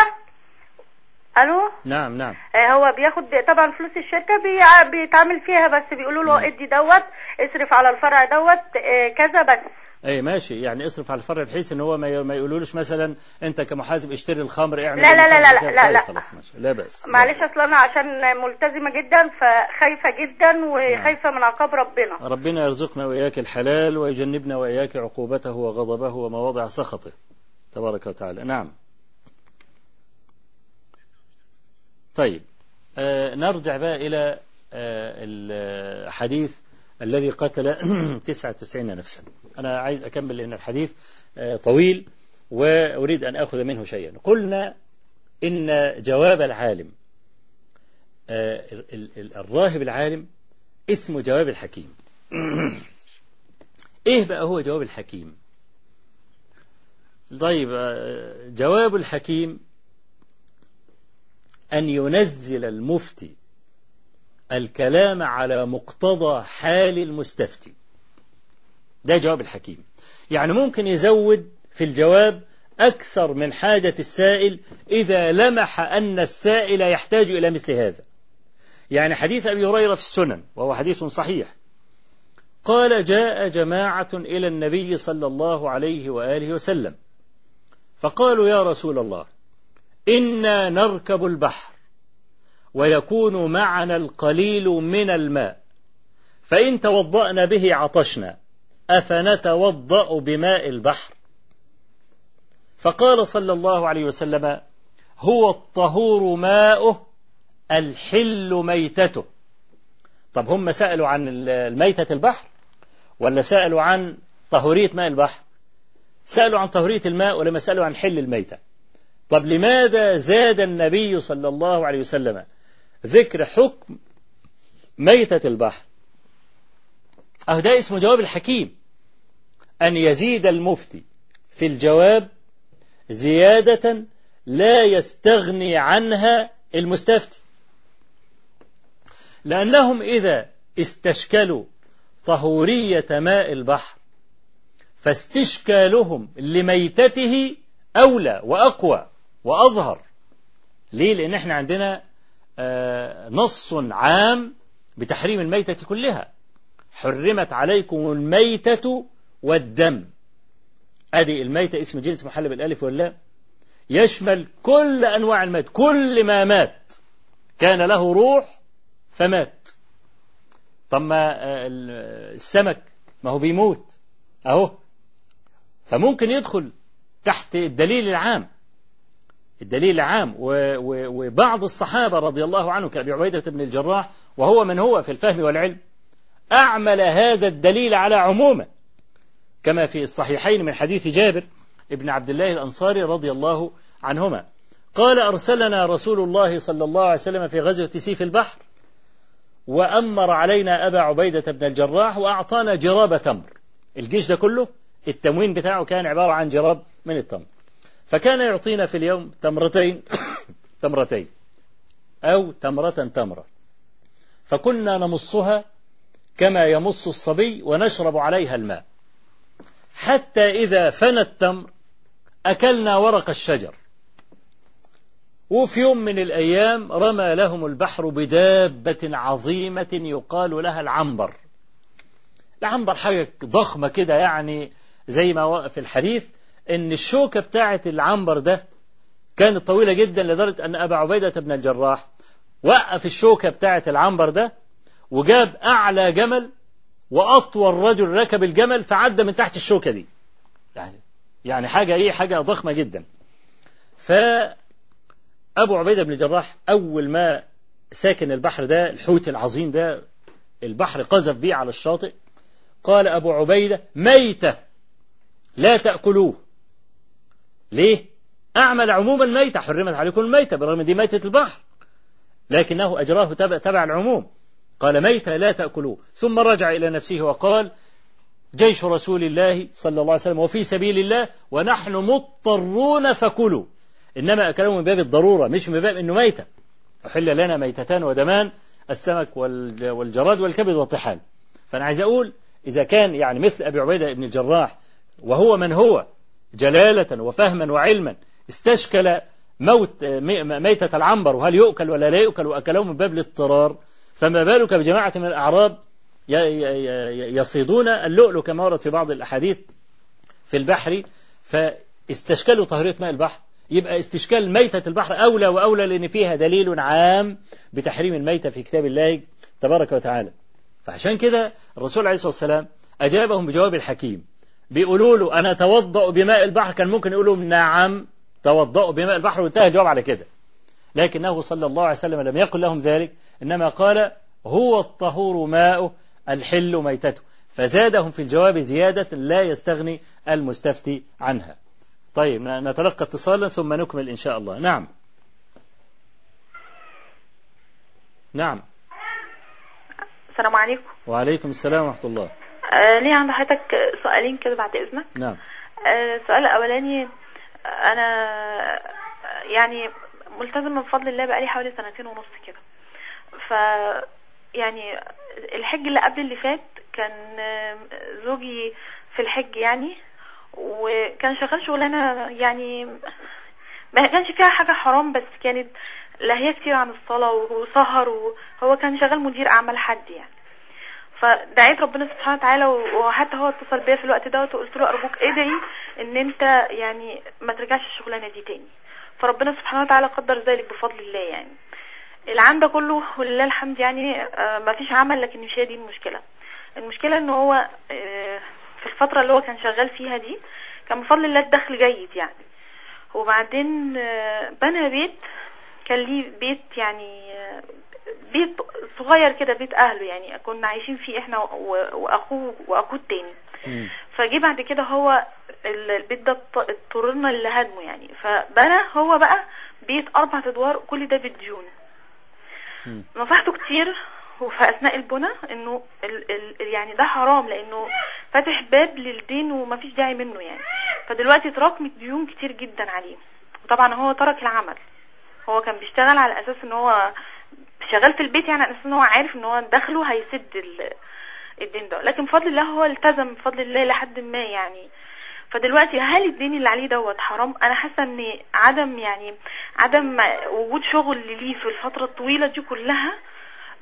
ألو؟ نعم نعم. آه، هو بياخد طبعا فلوس الشركة بي- بيتعامل فيها بس بيقولوا له ادي دوت اصرف على الفرع دوت آه، كذا بس. أي ماشي يعني اصرف على الفرع بحيث إن هو ما يقولولوش مثلا أنت كمحاسب اشتري الخمر اعمل لا لا لا لا كده. لا طيب لا. خلاص ماشي. لا بأس. معلش أصل أنا عشان ملتزمة جدا فخايفة جدا وخايفة من عقاب ربنا. ربنا يرزقنا وإياك الحلال ويجنبنا وإياك عقوبته وغضبه ومواضع سخطه. تبارك وتعالى. نعم. طيب. آه نرجع بقى إلى آه الحديث الذي قتل <clears throat> 99 نفسا. أنا عايز أكمل لأن الحديث آه طويل وأريد أن أخذ منه شيئا. قلنا إن جواب العالم آه ال- ال- الراهب العالم اسمه جواب الحكيم. <clears throat> إيه بقى هو جواب الحكيم؟ طيب آه، جواب الحكيم أن ينزل المفتي الكلام على مقتضى حال المستفتي. ده جواب الحكيم. يعني ممكن يزود في الجواب أكثر من حاجة السائل إذا لمح أن السائل يحتاج إلى مثل هذا. يعني حديث أبي هريرة في السنن وهو حديث صحيح. قال جاء جماعة إلى النبي صلى الله عليه وآله وسلم فقالوا يا رسول الله إنا نركب البحر ويكون معنا القليل من الماء فإن توضأنا به عطشنا. أفنتوضأ بماء البحر؟ فقال صلى الله عليه وسلم هو الطهور ماؤه الحل ميتته. طب هم سألوا عن الميتة البحر ولا سألوا عن طهورية ماء البحر؟ سألوا عن طهورية الماء ولما سألوا عن حل الميتة. طب لماذا زاد النبي صلى الله عليه وسلم ذكر حكم ميتة البحر؟ أهو ده اسمه جواب الحكيم. أن يزيد المفتي في الجواب زيادة لا يستغني عنها المستفتي. لأنهم إذا استشكلوا طهورية ماء البحر فاستشكالهم لميتته أولى وأقوى وأظهر. ليه؟ لأن إحنا عندنا آه نص عام بتحريم الميتة كلها. حرمت عليكم الميتة والدم. أدي الميتة اسم جنس محل بالألف واللام. يشمل كل أنواع الميت كل ما مات. كان له روح فمات. طب ما السمك ما هو بيموت. أهو. فممكن يدخل تحت الدليل العام. الدليل العام وبعض الصحابة رضي الله عنه كأبي عبيدة بن الجراح وهو من هو في الفهم والعلم. أعمل هذا الدليل على عمومه. كما في الصحيحين من حديث جابر ابن عبد الله الأنصاري رضي الله عنهما. قال أرسلنا رسول الله صلى الله عليه وسلم في غزوة سيف البحر وأمر علينا أبا عبيدة بن الجراح وأعطانا جراب تمر. الجيش ده كله التموين بتاعه كان عبارة عن جراب من التمر. فكان يعطينا في اليوم تمرتين <coughs> تمرتين أو تمرة تمرة. فكنا نمصها كما يمص الصبي ونشرب عليها الماء. حتى إذا فنى التمر أكلنا ورق الشجر. وفي يوم من الأيام رمى لهم البحر بدابة عظيمة يقال لها العنبر. العنبر حاجة ضخمة كده يعني زي ما في الحديث إن الشوكة بتاعة العنبر ده كانت طويلة جدا لدرجة أن أبا عبيدة بن الجراح وقف الشوكة بتاعة العنبر ده وجاب أعلى جمل وأطول رجل ركب الجمل فعدى من تحت الشوكة دي. يعني يعني حاجة إيه؟ حاجة ضخمة جدا. فأبو عبيدة بن الجراح أول ما ساكن البحر ده الحوت العظيم ده البحر قذف بيه على الشاطئ قال أبو عبيدة ميتة لا تأكلوه. ليه؟ أعمل عموما ميتة حرمت عليكم الميتة بالرغم دي ميتة البحر لكنه أجراه تبع العموم. قال ميتة لا تأكلوه. ثم رجع إلى نفسه وقال جيش رسول الله صلى الله عليه وسلم وفي سبيل الله ونحن مضطرون فكلوا. إنما أكلوا من باب الضرورة مش من باب إنه ميتة. أحل لنا ميتتان ودمان السمك والجراد والكبد والطحال. فأنا عايز أقول إذا كان يعني مثل أبي عبيدة بن الجراح وهو من هو جلالة وفهما وعلما استشكل موت ميتة العنبر وهل يؤكل ولا لا يؤكل وأكلوه من باب الاضطرار فما بالك بجماعة من الأعراب يصيدون اللؤلؤ كما ورد في بعض الأحاديث في البحر فاستشكلوا طهرية ماء البحر يبقى استشكال ميتة البحر أولى وأولى لأن فيها دليل عام بتحريم الميتة في كتاب الله تبارك وتعالى. فعشان كده الرسول عليه الصلاة والسلام أجابهم بجواب الحكيم بيقولوا له أنا أتوضأ بماء البحر كان ممكن يقولوا نعم توضأوا بماء البحر وانتهى الجواب على كده. لكنه صلى الله عليه وسلم لم يقل لهم ذلك إنما قال هو الطهور ماؤه الحل ميتته. فزادهم في الجواب زيادة لا يستغني المستفتي عنها. طيب نتلقى اتصالا ثم نكمل إن شاء الله. نعم. نعم. السلام عليكم. وعليكم السلام ورحمة الله. آه ليه عند حضرتك سؤالين كده بعد إذنك؟ نعم. آه السؤال الأولاني أنا يعني ملتزمة بفضل الله بقالي حوالي سنتين ونص كده. ف يعني الحج اللي قبل اللي فات كان زوجي في الحج يعني وكان شغال شغلانة يعني ما كانش فيها حاجة حرام بس كانت لاهيه كتير عن الصلاة وسهر وهو كان شغال مدير أعمال حد يعني. فدعيت ربنا سبحانه وتعالى وحتى هو اتصل بيا في الوقت دوت وقلت له أرجوك ادعي إن أنت يعني ما ترجعش الشغلانة دي تاني. فربنا سبحانه وتعالى قدر ذلك بفضل الله يعني. العام ده كله ولله الحمد يعني آه ما فيش عمل لكن مش هي دي المشكلة. المشكلة إن هو آه في الفترة اللي هو كان شغال فيها دي كان بفضل الله الدخل جيد يعني. وبعدين آه بنى بيت كان ليه بيت يعني بيت صغير كده بيت أهله يعني كنا عايشين فيه إحنا وأخوه وأخوه التاني. فجي بعد كده هو البيت ده اضطررنا لهدمه يعني. فبنى هو بقى بيت أربع أدوار كل ده بالديون. نصحته كتير وفي أثناء البنى إنه ال ال يعني ده حرام لأنه فاتح باب للدين ومفيش داعي منه يعني. فدلوقتي تراكمت ديون كتير جدا عليه. وطبعا هو ترك العمل. هو كان بيشتغل على أساس إن هو شغال في البيت يعني على أساس إن هو عارف إن هو دخله هيسد الدين ده. لكن بفضل الله هو التزم بفضل الله لحد ما يعني. فدلوقتي هل الدين اللي عليه دوت حرام؟ أنا حاسة إن عدم يعني عدم وجود شغل ليه في الفترة الطويلة دي كلها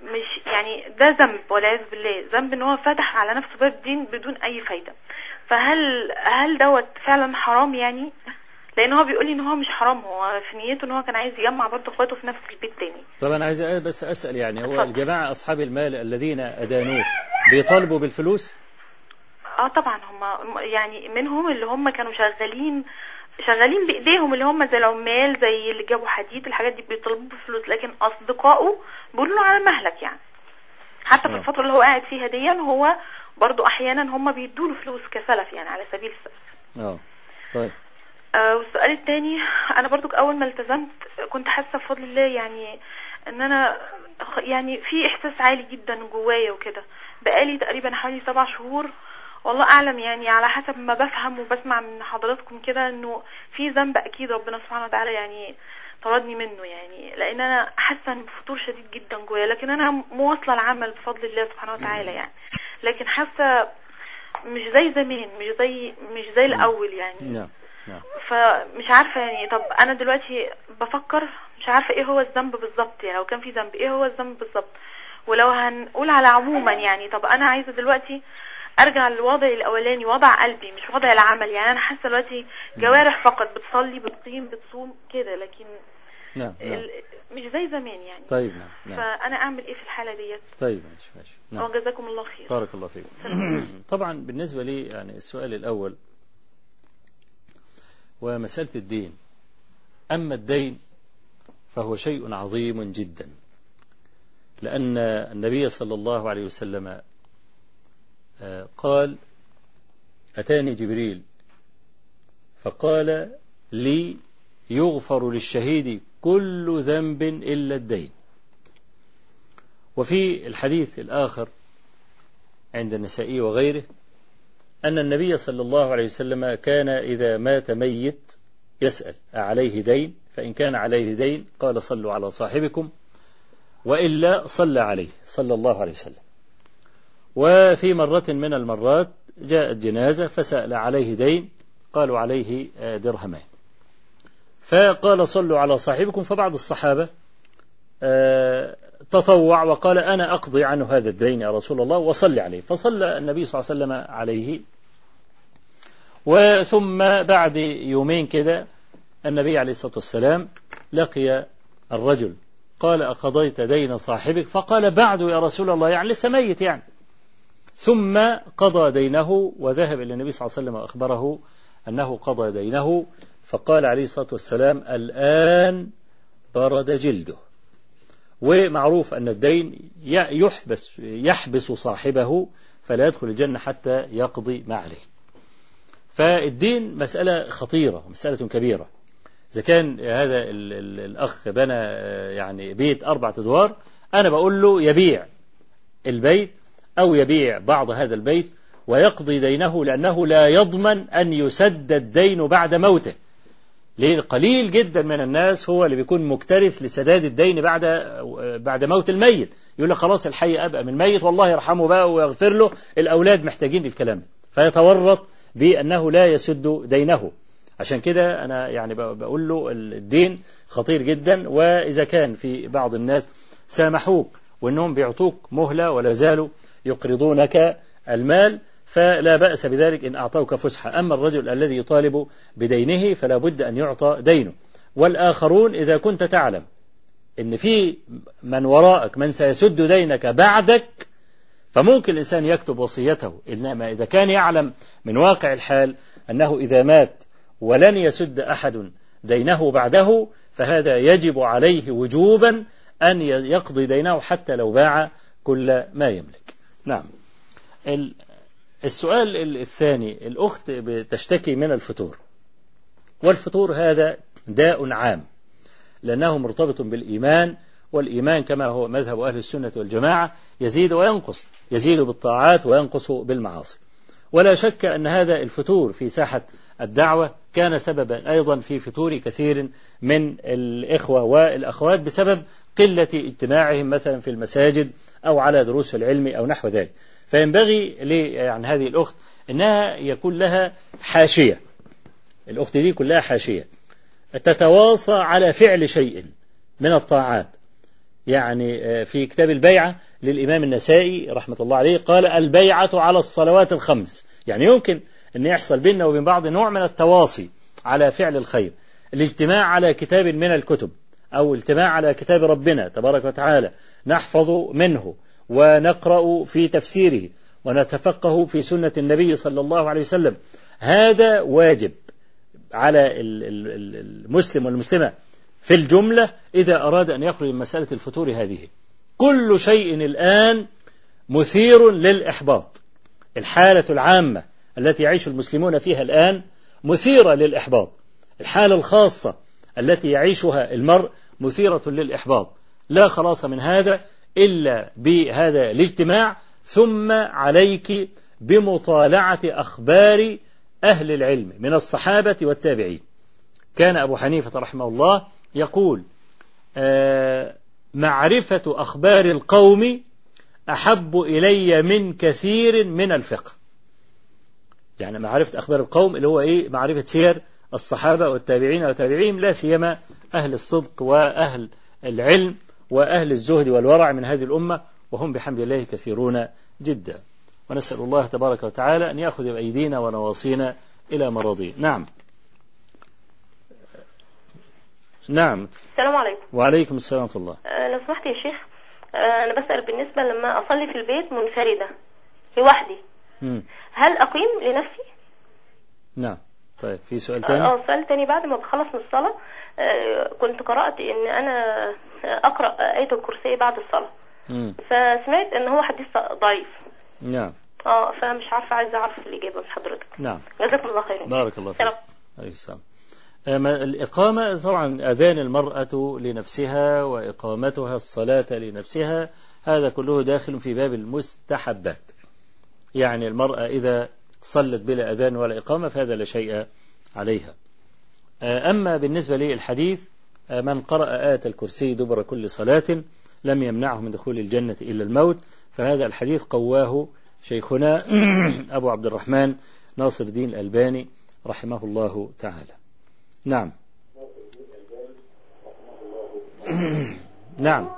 مش يعني ده ذنب والعياذ بالله. ذنب إن هو فتح على نفسه باب دين بدون أي فايدة. فهل هل دوت فعلا حرام يعني؟ لأن هو بيقول لي إن هو مش حرام. هو في نيته إن هو كان عايز يجمع برضه إخواته في نفس البيت تاني. طب أنا عايز بس أسأل يعني هو الجماعه أصحاب المال الذين أدانوه بيطالبوا بالفلوس؟ آه طبعا هم يعني منهم اللي هم كانوا شغالين شغالين بإيديهم اللي هم زي العمال زي اللي جابوا حديد الحاجات دي بيطلبوا بفلوس. لكن أصدقائه بيقولوا له على مهلك يعني. حتى في الفترة اللي هو قاعد فيها دي هو برضو أحيانا هم بيدوا له فلوس كسلف يعني على سبيل السلف آه طيب. آه والسؤال الثاني أنا برضو أول ما التزمت كنت حاسة بفضل الله يعني إن أنا يعني في إحساس عالي جدا جوايا وكده. بقالي تقريبا حوالي سبع شهور. والله أعلم يعني على حسب ما بفهم وبسمع من حضراتكم كده إنه في ذنب أكيد ربنا سبحانه وتعالى يعني طردني منه يعني لأن أنا حاسة ان بفتور شديد جدا جوايا لكن أنا مواصلة العمل بفضل الله سبحانه وتعالى يعني. لكن حاسة مش زي زمان مش زي مش زي الأول يعني. نعم نعم. فمش عارفة يعني طب أنا دلوقتي بفكر مش عارفة إيه هو الذنب بالظبط يعني لو كان في ذنب إيه هو الذنب بالظبط؟ ولو هنقول على عموما يعني طب أنا عايزة دلوقتي أرجع للوضع الأولاني وضع قلبي مش وضع العمل. يعني أنا حاسة دلوقتي جوارح فقط بتصلي بتقيم بتصوم كده. لكن نعم نعم. مش زي زمان يعني. طيب نعم نعم. فأنا أعمل إيه في الحالة ديت؟ طيب ماشي ماشي. نعم. وجزاكم الله خير. بارك الله فيك <clears throat> طبعا بالنسبة لي يعني السؤال الأول ومسألة الدين. أما الدين فهو شيء عظيم جدا. لأن النبي صلى الله عليه وسلم آه، قال أتاني جبريل. فقال لي يغفر للشهيد كل ذنب إلا الدين. وفي الحديث الآخر عند النسائي وغيره أن النبي صلى الله عليه وسلم كان إذا مات ميت يسأل أعليه دين؟ فإن كان عليه دين قال صلوا على صاحبكم. وإلا صلى عليه صلى الله عليه وسلم. وفي مرة من المرات جاءت جنازة فسأل عليه دين قالوا عليه آه، درهمان فقال صلوا على صاحبكم فبعض الصحابة آه، تطوع وقال أنا أقضي عنه هذا الدين يا رسول الله وصلي عليه. فصلى النبي صلى الله عليه وسلم عليه. وثم بعد يومين كده النبي عليه الصلاة والسلام لقي الرجل قال أقضيت دين صاحبك؟ فقال بعد يا رسول الله يعني لسه ميت يعني. ثم قضى دينه وذهب إلى النبي صلى الله عليه وسلم وأخبره أنه قضى دينه. فقال عليه الصلاة والسلام الآن برد جلده. ومعروف أن الدين يحبس يحبس صاحبه فلا يدخل الجنة حتى يقضي ما عليه. فالدين مسألة خطيرة مسألة كبيرة. إذا كان هذا ال ال الأخ بنى يعني بيت أربعة أدوار أنا بقول له يبيع البيت أو يبيع بعض هذا البيت ويقضي دينه لأنه لا يضمن أن يسد الدين بعد موته. ليه؟ قليل جدا من الناس هو اللي بيكون مكترث لسداد الدين بعد بعد موت الميت. يقول لك خلاص الحي أبقى من ميت والله يرحمه بقى ويغفر له الأولاد محتاجين الكلام ده. فيتورط بأنه لا يسد دينه. عشان كده أنا يعني بقول له الدين خطير جدا وإذا كان في بعض الناس سامحوك وأنهم بيعطوك مهلة ولا زالوا يقرضونك المال فلا بأس بذلك إن أعطوك فسحة. أما الرجل الذي يطالب بدينه فلا بد أن يعطى دينه. والآخرون إذا كنت تعلم إن في من وراءك من سيسد دينك بعدك فممكن الإنسان يكتب وصيته. إنما إذا كان يعلم من واقع الحال أنه إذا مات ولن يسد أحد دينه بعده فهذا يجب عليه وجوبا أن يقضي دينه حتى لو باع كل ما يملك. نعم. السؤال الثاني الأخت بتشتكي من الفتور والفتور هذا داء عام لأنه مرتبط بالإيمان والإيمان كما هو مذهب أهل السنة والجماعة يزيد وينقص يزيد بالطاعات وينقص بالمعاصي. ولا شك أن هذا الفتور في ساحة الدعوة كان سببا أيضا في فتور كثير من الإخوة والأخوات بسبب قلة اجتماعهم مثلا في المساجد أو على دروس العلم أو نحو ذلك. فينبغي يعني هذه الأخت أنها يكون لها حاشية. الأخت دي كلها حاشية. تتواصى على فعل شيء من الطاعات. يعني في كتاب البيعة للإمام النسائي رحمة الله عليه قال البيعة على الصلوات الخمس. يعني يمكن أن يحصل بيننا وبين بعض نوع من التواصي على فعل الخير. الاجتماع على كتاب من الكتب أو اجتماع على كتاب ربنا تبارك وتعالى نحفظ منه ونقرأ في تفسيره ونتفقه في سنة النبي صلى الله عليه وسلم. هذا واجب على المسلم والمسلمة في الجملة إذا أراد أن يخرج من مسألة الفتور هذه. كل شيء الآن مثير للإحباط. الحالة العامة التي يعيش المسلمون فيها الآن مثيرة للإحباط. الحالة الخاصة التي يعيشها المرء مثيرة للإحباط. لا خلاص من هذا إلا بهذا الاجتماع ثم عليك بمطالعة أخبار أهل العلم من الصحابة والتابعين. كان أبو حنيفة رحمه الله يقول آه معرفة أخبار القوم أحب إلي من كثير من الفقه. يعني معرفة أخبار القوم اللي هو إيه؟ معرفة سير الصحابة والتابعين وتابعيهم لا سيما أهل الصدق وأهل العلم وأهل الزهد والورع من هذه الأمة وهم بحمد الله كثيرون جدا. ونسأل الله تبارك وتعالى أن يأخذ بأيدينا ونواصينا إلى مراضيه. نعم. نعم. السلام عليكم. وعليكم السلام ورحمة الله. آه، لو سمحت يا شيخ آه، أنا بسأل بالنسبة لما أصلي في البيت منفردة لوحدي. هل أقيم لنفسي؟ نعم. طيب في سؤال ثاني آه سؤال تاني بعد ما بخلص من الصلاة. آه، كنت قرأت إن أنا أقرأ آية الكرسي بعد الصلاة. مم. فسمعت إن هو حديث ضعيف. نعم. آه فمش عارفة عايزة أعرف الإجابة من حضرتك. نعم. جزاكم الله خيرا بارك الله فيك. عليك السلام. أما الإقامة طبعا أذان المرأة لنفسها وإقامتها الصلاة لنفسها هذا كله داخل في باب المستحبات. يعني المرأة إذا صلت بلا أذان ولا إقامة فهذا لا شيء عليها. أما بالنسبة للحديث من قرأ آية الكرسي دبر كل صلاة لم يمنعه من دخول الجنة إلا الموت فهذا الحديث قواه شيخنا <coughs> أبو عبد الرحمن ناصر الدين الألباني رحمه الله تعالى. نعم. <coughs> نعم.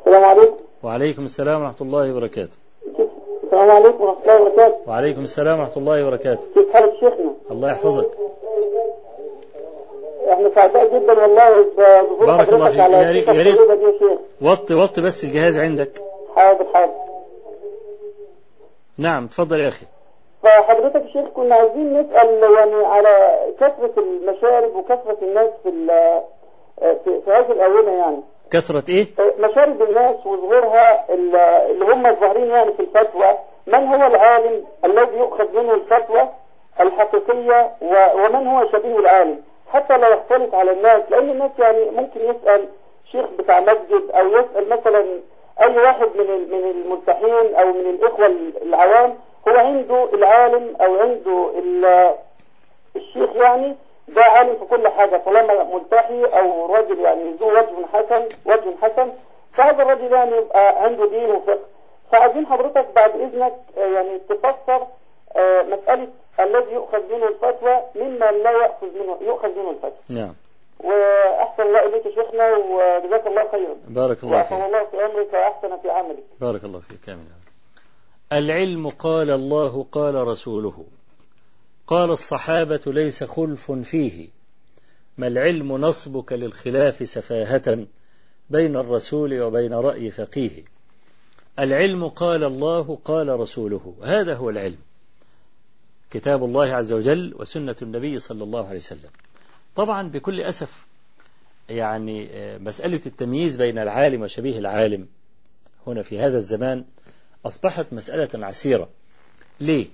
السلام عليكم. وعليكم السلام ورحمة الله وبركاته. السلام عليكم ورحمة الله وبركاته. وعليكم السلام ورحمة الله وبركاته. كيف حالك شيخنا؟ الله يحفظك. إحنا سعداء جدا والله. بارك الله فيك. يا ريت- يا ريت. وطي وطي بس الجهاز عندك. حاضر حاضر. نعم تفضل يا أخي. فحضرتك يا شيخ كنا عايزين نسأل يعني على كثرة المشارب وكثرة الناس في في, هذه الآونة يعني. كثرة إيه؟ مشارب الناس وظهورها ال- اللي هم الظاهرين يعني في الفتوى من هو العالم الذي يؤخذ منه الفتوى الحقيقية ومن هو شبيه العالم؟ حتى لا يختلط على الناس لأن الناس يعني ممكن يسأل شيخ بتاع مسجد أو يسأل مثلا أي واحد من من الملتحين أو من الإخوة العوام هو عنده العالم أو عنده ال- الشيخ يعني ده عالم في كل حاجة طالما ملتحي أو رجل يعني ذو وجه حسن وجه حسن فهذا الرجل يعني يبقى عنده دين وفقه. فعايزين حضرتك بعد إذنك آه، يعني تفسر آه، مسألة الذي يؤخذ منه الفتوى مما لا يأخذ منه يؤخذ منه الفتوى. نعم. وأحسن الله إليك شيخنا وجزاك الله خيرا. بارك الله وأحسن فيك الله في أمرك وأحسن في عملك. بارك الله فيك آمين العلم قال الله قال رسوله. قال الصحابة ليس خلف فيه. ما العلم نصبك للخلاف سفاهة بين الرسول وبين رأي فقيه. العلم قال الله قال رسوله. هذا هو العلم. كتاب الله عز وجل وسنة النبي صلى الله عليه وسلم. طبعا بكل أسف يعني آه، مسألة التمييز بين العالم وشبيه العالم هنا في هذا الزمان أصبحت مسألة عسيرة. ليه؟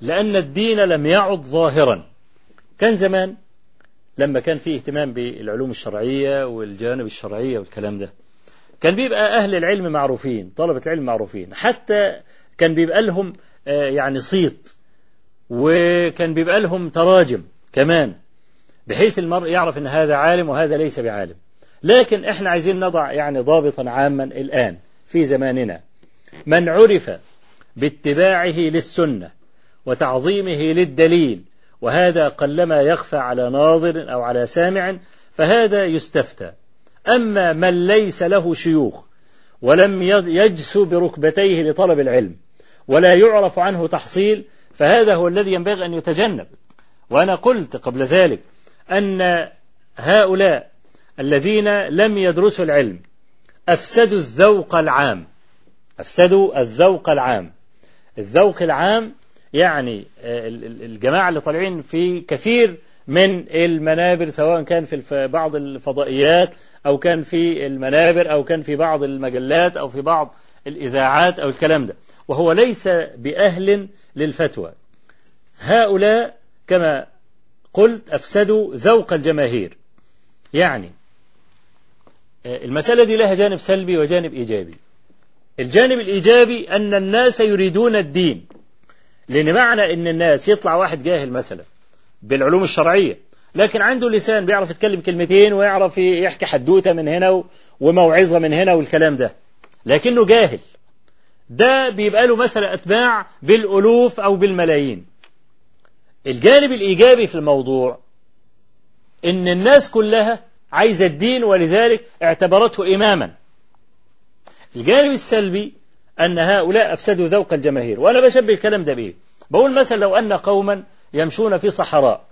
لأن الدين لم يعد ظاهرا. كان زمان لما كان فيه اهتمام بالعلوم الشرعية والجانب الشرعية والكلام ده. كان بيبقى أهل العلم معروفين طلبة العلم معروفين. حتى كان بيبقى لهم آه، يعني صيت وكان بيبقى لهم تراجم كمان بحيث المرء يعرف إن هذا عالم وهذا ليس بعالم. لكن إحنا عايزين نضع يعني ضابطا عاما الآن في زماننا. من عرف باتباعه للسنة وتعظيمه للدليل وهذا قلما يخفى على ناظر أو على سامع فهذا يستفتى. أما من ليس له شيوخ ولم يجسو بركبتيه لطلب العلم ولا يعرف عنه تحصيل فهذا هو الذي ينبغي أن يتجنب. وأنا قلت قبل ذلك أن هؤلاء الذين لم يدرسوا العلم أفسدوا الذوق العام. أفسدوا الذوق العام. الذوق العام يعني الجماعة اللي طالعين في كثير من المنابر سواء كان في بعض الفضائيات أو كان في المنابر أو كان في بعض المجلات أو في بعض الإذاعات أو الكلام ده. وهو ليس بأهل للفتوى. هؤلاء كما قلت أفسدوا ذوق الجماهير. يعني المسألة دي لها جانب سلبي وجانب إيجابي. الجانب الإيجابي أن الناس يريدون الدين. لأن معنى أن الناس يطلع واحد جاهل مثلا بالعلوم الشرعية لكن عنده لسان بيعرف يتكلم كلمتين ويعرف يحكي حدوتة من هنا وموعظة من هنا والكلام ده لكنه جاهل. ده بيبقى له مثلا أتباع بالألوف أو بالملايين. الجانب الإيجابي في الموضوع إن الناس كلها عايزة الدين ولذلك اعتبرته إماما. الجانب السلبي أن هؤلاء أفسدوا ذوق الجماهير. وأنا بشبه الكلام ده بإيه بقول مثلا لو أن قوما يمشون في صحراء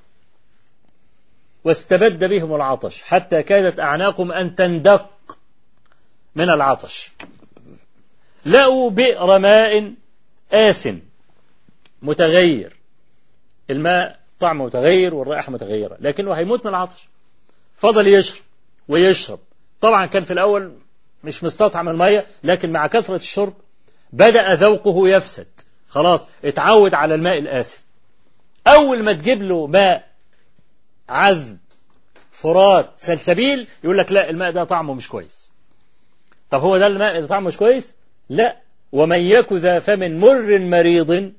واستبد بهم العطش حتى كادت أعناقهم أن تندق من العطش. لقوا بئر ماء آس متغير. الماء طعمه متغير والرائحة متغيرة لكنه هيموت من العطش. فضل يشرب ويشرب. طبعا كان في الأول مش مستطعم المية لكن مع كثرة الشرب بدأ ذوقه يفسد. خلاص اتعود على الماء الآسف. أول ما تجيب له ماء عذب فرات سلسبيل يقول لك لا الماء ده طعمه مش كويس. طب هو ده الماء اللي طعمه مش كويس؟ لا. ومن يك ذا فم مر مريض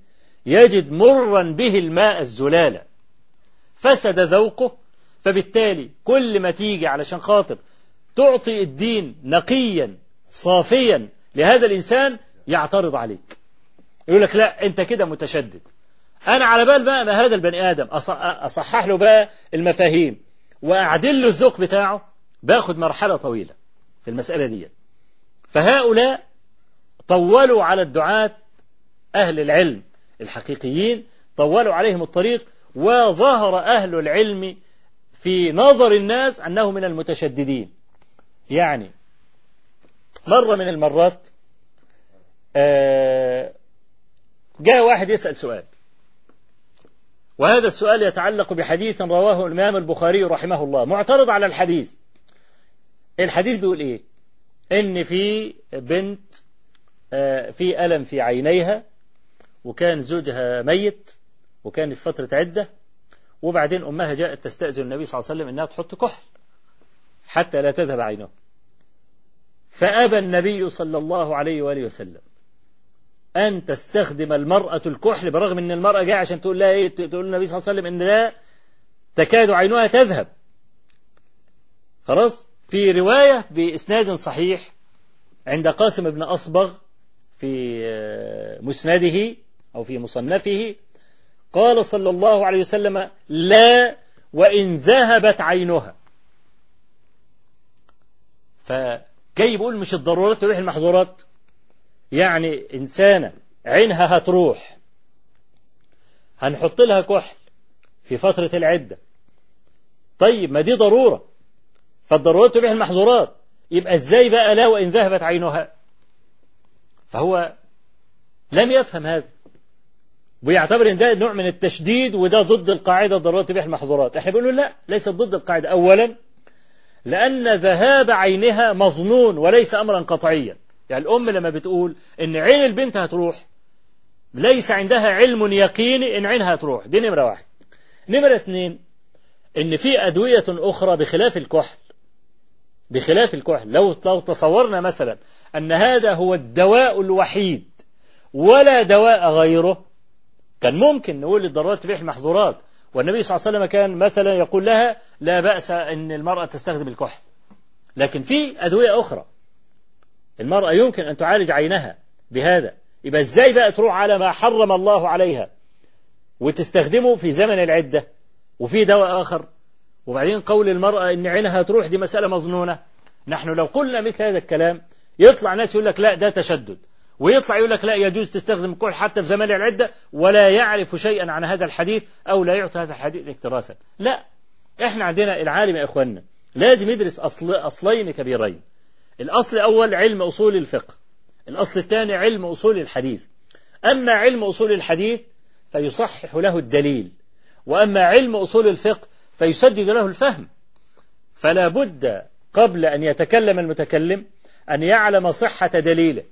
يجد مرا به الماء الزلالة فسد ذوقه فبالتالي كل ما تيجي علشان خاطر تعطي الدين نقيا صافيا لهذا الإنسان يعترض عليك. يقول لك لا أنت كده متشدد. أنا على بال بقى أنا هذا البني آدم أصحح له بقى المفاهيم وأعدل له الذوق بتاعه باخد مرحلة طويلة في المسألة دي. فهؤلاء طولوا على الدعاة أهل العلم الحقيقيين طولوا عليهم الطريق وظهر أهل العلم في نظر الناس أنه من المتشددين. يعني مرة من المرات جاء واحد يسأل سؤال. وهذا السؤال يتعلق بحديث رواه الإمام البخاري رحمه الله معترض على الحديث. الحديث بيقول إيه؟ إن في بنت في ألم في عينيها وكان زوجها ميت وكان في فترة عدة وبعدين أمها جاءت تستأذن النبي صلى الله عليه وسلم أنها تحط كحل حتى لا تذهب عينه. فأبى النبي صلى الله عليه وآله وسلم أن تستخدم المرأة الكحل برغم أن المرأة جاء عشان تقول لها إيه تقول النبي صلى الله عليه وسلم أن لا تكاد عينها تذهب. خلاص؟ في رواية بإسناد صحيح عند قاسم بن أصبغ في مسنده أو في مصنفه قال صلى الله عليه وسلم لا وإن ذهبت عينها. فجاي بيقول مش الضرورات تروح المحظورات. يعني إنسانة عينها هتروح. هنحط لها كحل في فترة العدة. طيب ما دي ضرورة. فالضرورات تبيح المحظورات. يبقى إزاي بقى لا وإن ذهبت عينها؟ فهو لم يفهم هذا. ويعتبر إن ده نوع من التشديد وده ضد القاعدة ضرورات تبيح المحظورات. إحنا بنقول لا ليس ضد القاعدة اولا. لأن ذهاب عينها مظنون وليس أمرا قطعيا. يعني الأم لما بتقول إن عين البنت هتروح ليس عندها علم يقيني إن عينها هتروح. دي نمرة واحد. نمرة اثنين إن في أدوية أخرى بخلاف الكحل بخلاف الكحل. لو لو تصورنا مثلا أن هذا هو الدواء الوحيد ولا دواء غيره كان ممكن نقول الضرورات تبيح المحظورات. والنبي صلى الله عليه وسلم كان مثلا يقول لها لا بأس أن المرأة تستخدم الكحل. لكن في أدوية أخرى. المرأة يمكن أن تعالج عينها بهذا. يبقى إزاي بقى تروح على ما حرم الله عليها وتستخدمه في زمن العدة وفي دواء آخر؟ وبعدين قول المرأة إن عينها تروح دي مسألة مظنونة. نحن لو قلنا مثل هذا الكلام يطلع ناس يقول لك لا ده تشدد. ويطلع يقول لك لا يجوز تستخدم الكحل حتى في زمان العدة ولا يعرف شيئا عن هذا الحديث أو لا يعطي هذا الحديث اكتراثا لا إحنا عندنا العالم يا إخواننا لازم يدرس أصل أصلين كبيرين. الأصل الأول علم أصول الفقه الأصل الثاني علم أصول الحديث. أما علم أصول الحديث فيصحح له الدليل وأما علم أصول الفقه فيسدد له الفهم. فلا بد قبل أن يتكلم المتكلم أن يعلم صحة دليله.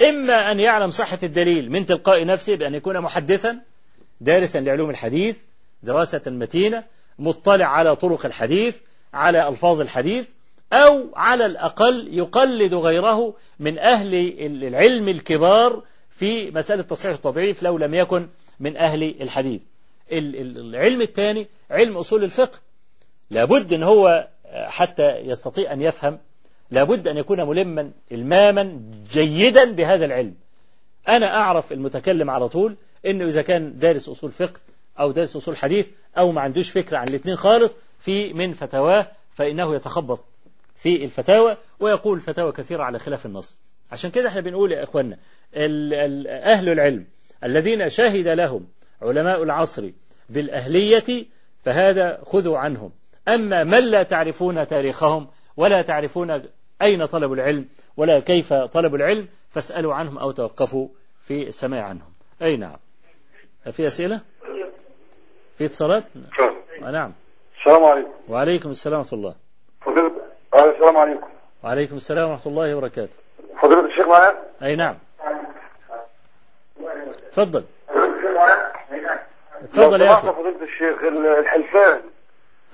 إما أن يعلم صحة الدليل من تلقاء نفسه بأن يكون محدثا دارسا لعلوم الحديث دراسة متينة مطلع على طرق الحديث على ألفاظ الحديث أو على الأقل يقلد غيره من أهل العلم الكبار في مسألة تصحيح التضعيف لو لم يكن من أهل الحديث. العلم الثاني علم أصول الفقه. لابد أن هو حتى يستطيع أن يفهم لابد أن يكون ملما إلماما جيدا بهذا العلم. أنا أعرف المتكلم على طول أنه إذا كان دارس أصول فقه أو دارس أصول حديث أو ما عندوش فكرة عن الاثنين خالص في من فتاواه فإنه يتخبط. في الفتاوى ويقول فتاوى كثيرة على خلاف النص. عشان كده إحنا بنقول يا ال- أهل العلم الذين شهد لهم علماء العصر بالأهلية فهذا خذوا عنهم. أما من لا تعرفون تاريخهم ولا تعرفون أين طلبوا العلم ولا كيف طلبوا العلم فاسألوا عنهم أو توقفوا في السماع عنهم. أي نعم. في أسئلة؟ في اتصالات؟ آه، نعم. السلام عليكم. وعليكم السلام ورحمة الله. آه، السلام عليكم. وعليكم السلام ورحمة الله وبركاته. فضيلة الشيخ معايا؟ أي نعم. تفضل. اتفضل يا سمحت فضيلة الشيخ ال- الحلفان.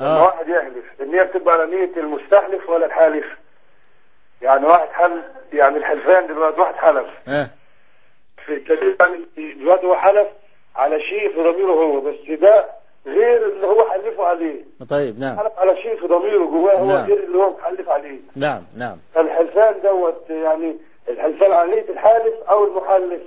آه. واحد يحلف هي بتبقى على نية المستحلف ولا الحالف؟ يعني واحد حلف يعني الحلفان دلوقتي واحد حلف. آه. في الدليل يعني دلوقتي هو حلف على شيء في ضميره هو بس ده غير اللي هو حلفه عليه. طيب نعم. حلف على شيء في ضميره جواه هو نعم. غير اللي هو محلف عليه. نعم نعم. الحلفان دوت يعني الحلفان على نية الحالف أو المحلف.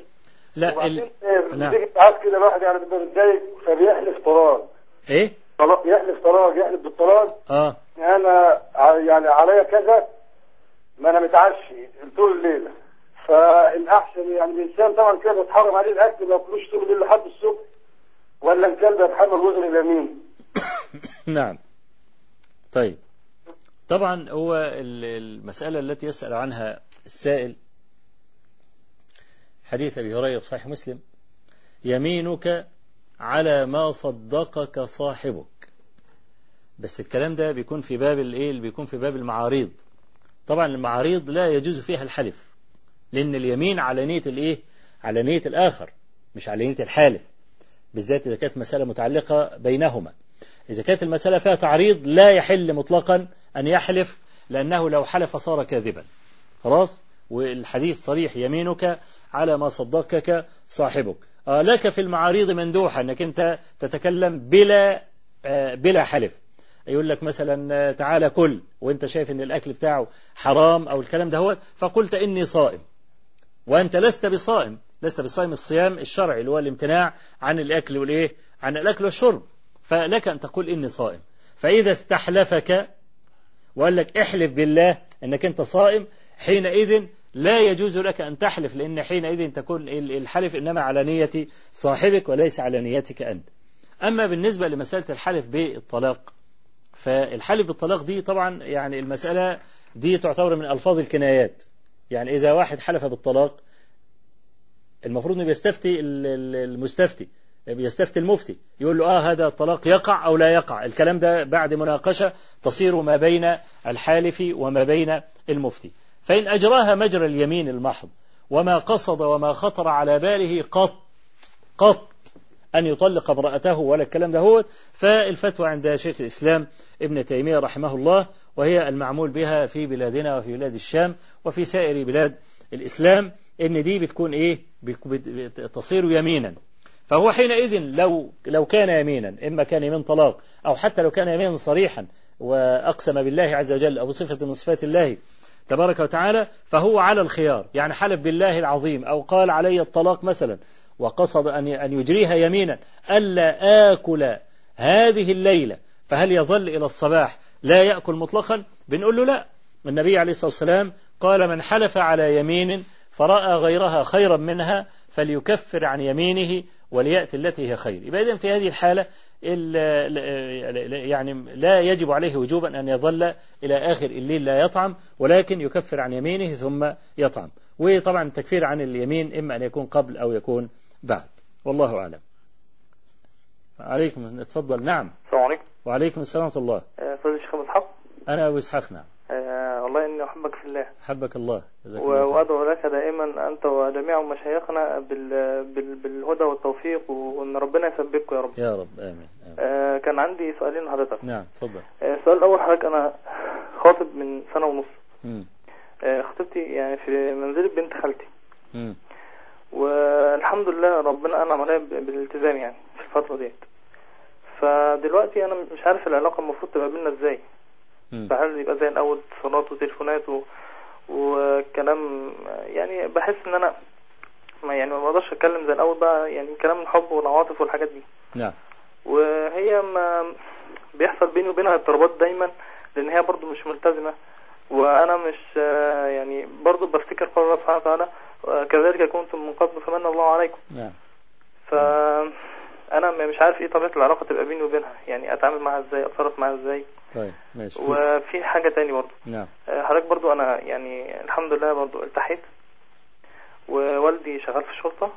لا ال... آه، نعم. بتيجي ساعات كده الواحد يعني بيبقى متضايق فبيحلف طلاق إيه؟ طلاق يحلف طلاق يحلف بالطلاق آه. أنا ع- يعني عليا كذا ما أنا متعشي طول الليلة. فالأحسن يعني الإنسان طبعا كده بيتحرم عليه الأكل ما ياكلوش طول الليل لحد الصبح. ولا الكلب يتحمل وزن اليمين <coughs> نعم. طيب. طبعا هو ال- المسألة التي يسأل عنها السائل حديث أبي هريرة في صحيح مسلم يمينك على ما صدقك صاحبك. بس الكلام ده بيكون في باب الايه بيكون في باب المعاريض. طبعا المعاريض لا يجوز فيها الحلف لأن اليمين على نية الايه على نية الآخر مش على نية الحالف. بالذات إذا كانت مسألة متعلقة بينهما. إذا كانت المسألة فيها تعريض لا يحل مطلقا أن يحلف لأنه لو حلف صار كاذبا. خلاص؟ والحديث صريح يمينك على ما صدقك صاحبك. آه لك في المعاريض مندوحة أنك أنت تتكلم بلا آه بلا حلف. يقول لك مثلا آه، تعالى كل وأنت شايف إن الأكل بتاعه حرام أو الكلام ده هو فقلت إني صائم. وأنت لست بصائم. لست بصائم الصيام الشرعي اللي هو الامتناع عن الأكل والإيه؟ عن الأكل والشرب. فلك أن تقول إني صائم. فإذا استحلفك وقال لك احلف بالله إنك أنت صائم حينئذ لا يجوز لك أن تحلف لأن حينئذ تكون ال- الحلف إنما على نية صاحبك وليس على نيتك أنت. أما بالنسبة لمسألة الحلف بالطلاق فالحلف بالطلاق دي طبعا يعني المسألة دي تعتبر من ألفاظ الكنايات. يعني إذا واحد حلف بالطلاق المفروض إنه بيستفتي ال- ال- المستفتي بيستفتي المفتي. يقول له آه هذا الطلاق يقع أو لا يقع؟ الكلام ده بعد مناقشة تصير ما بين الحالف وما بين المفتي. فإن أجراها مجرى اليمين المحض وما قصد وما خطر على باله قط قط أن يطلق امرأته ولا الكلام ده هو فالفتوى عند شيخ الإسلام ابن تيمية رحمه الله وهي المعمول بها في بلادنا وفي بلاد الشام وفي سائر بلاد الإسلام. إن دي بتكون بت- بت- تصير يمينا. فهو حينئذ لو لو كان يمينا إما كان يمين طلاق أو حتى لو كان يمينا صريحا وأقسم بالله عز وجل أو بصفة من صفات الله تبارك وتعالى فهو على الخيار. يعني حلف بالله العظيم أو قال علي الطلاق مثلا وقصد أن أن يجريها يمينا ألا آكل هذه الليلة فهل يظل إلى الصباح لا يأكل مطلقا؟ بنقول له لا. النبي عليه الصلاة والسلام قال من حلف على يمين فرأى غيرها خيرا منها فليكفر عن يمينه وليأتي التي هي خير. يبقى إذن في هذه الحالة ال- يعني لا يجب عليه وجوبا أن يظل إلى آخر الليل لا يطعم ولكن يكفر عن يمينه ثم يطعم. وطبعا التكفير عن اليمين إما أن يكون قبل أو يكون بعد. والله أعلم. عليكم تفضل. نعم. السلام عليكم. وعليكم السلام ورحمة الله. أستاذ الشيخ ابو اسحاق أنا أبو إسحاق. نعم. آه، والله إني أحبك في الله حبك الله جزاك و- الله خير. وأدعو لك دائما أنت وجميع مشايخنا بال... بال... بالهدى والتوفيق وإن ربنا يثبتكم يا رب يا رب آمين, آمين. آه، كان عندي سؤالين لحضرتك نعم تفضل آه، السؤال الأول حضرتك أنا خاطب من سنة ونص. آه، خطيبتي يعني في منزلة بنت خالتي. والحمد لله ربنا أنعم عليا بالالتزام يعني في الفترة ديت فدلوقتي أنا مش عارف العلاقة المفروض تبقى بينا إزاي مم. فهل يبقى زي الأول اتصالات وتليفونات و... وكلام يعني بحس إن أنا ما يعني ما بقدرش أتكلم زي الأول بقى يعني كلام الحب والعواطف والحاجات دي. نعم. وهي ما بيحصل بيني وبينها اضطرابات دايما لأن هي برضو مش ملتزمة. وأنا مش يعني برضو بفتكر قول الله سبحانه وتعالى كذلك كنتم من قبل فمن الله عليكم. نعم. ف أنا مش عارف إيه طبيعة العلاقة تبقى بيني وبينها يعني أتعامل معاها إزاي أتصرف معاها إزاي. طيب ماشي. في- وفي حاجة تاني برضو. نعم. آه، حضرتك برضو أنا يعني الحمد لله برضو التحيت ووالدي شغال في الشرطة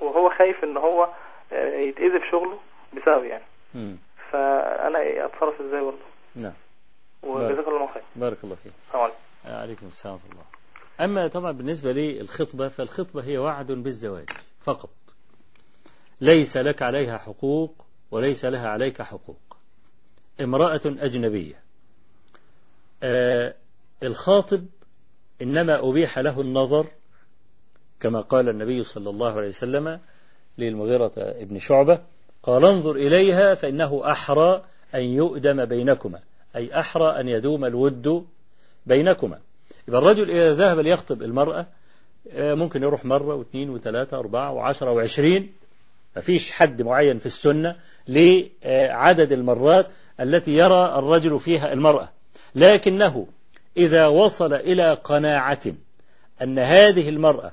وهو خايف إن هو آه، يتأذي في شغله بسبب يعني. مم. فأنا إيه أتصرف إزاي برضو؟ نعم. وجزاك الله خير. بارك الله فيك. السلام عليكم. عليكم السلام ورحمة الله. أما طبعا بالنسبة للخطبة فالخطبة هي وعد بالزواج فقط. ليس لك عليها حقوق وليس لها عليك حقوق. امرأة أجنبية. آه الخاطب إنما أبيح له النظر كما قال النبي صلى الله عليه وسلم للمغيرة ابن شعبة قال انظر إليها فإنه أحرى أن يؤدم بينكما أي أحرى أن يدوم الود بينكما. يبقى الرجل إذا ذهب ليخطب المرأة آه، ممكن يروح مرة واثنين وثلاثة أربعة وعشرة وعشرين مفيش حد معين في السنة لعدد المرات التي يرى الرجل فيها المرأة. لكنه إذا وصل إلى قناعة أن هذه المرأة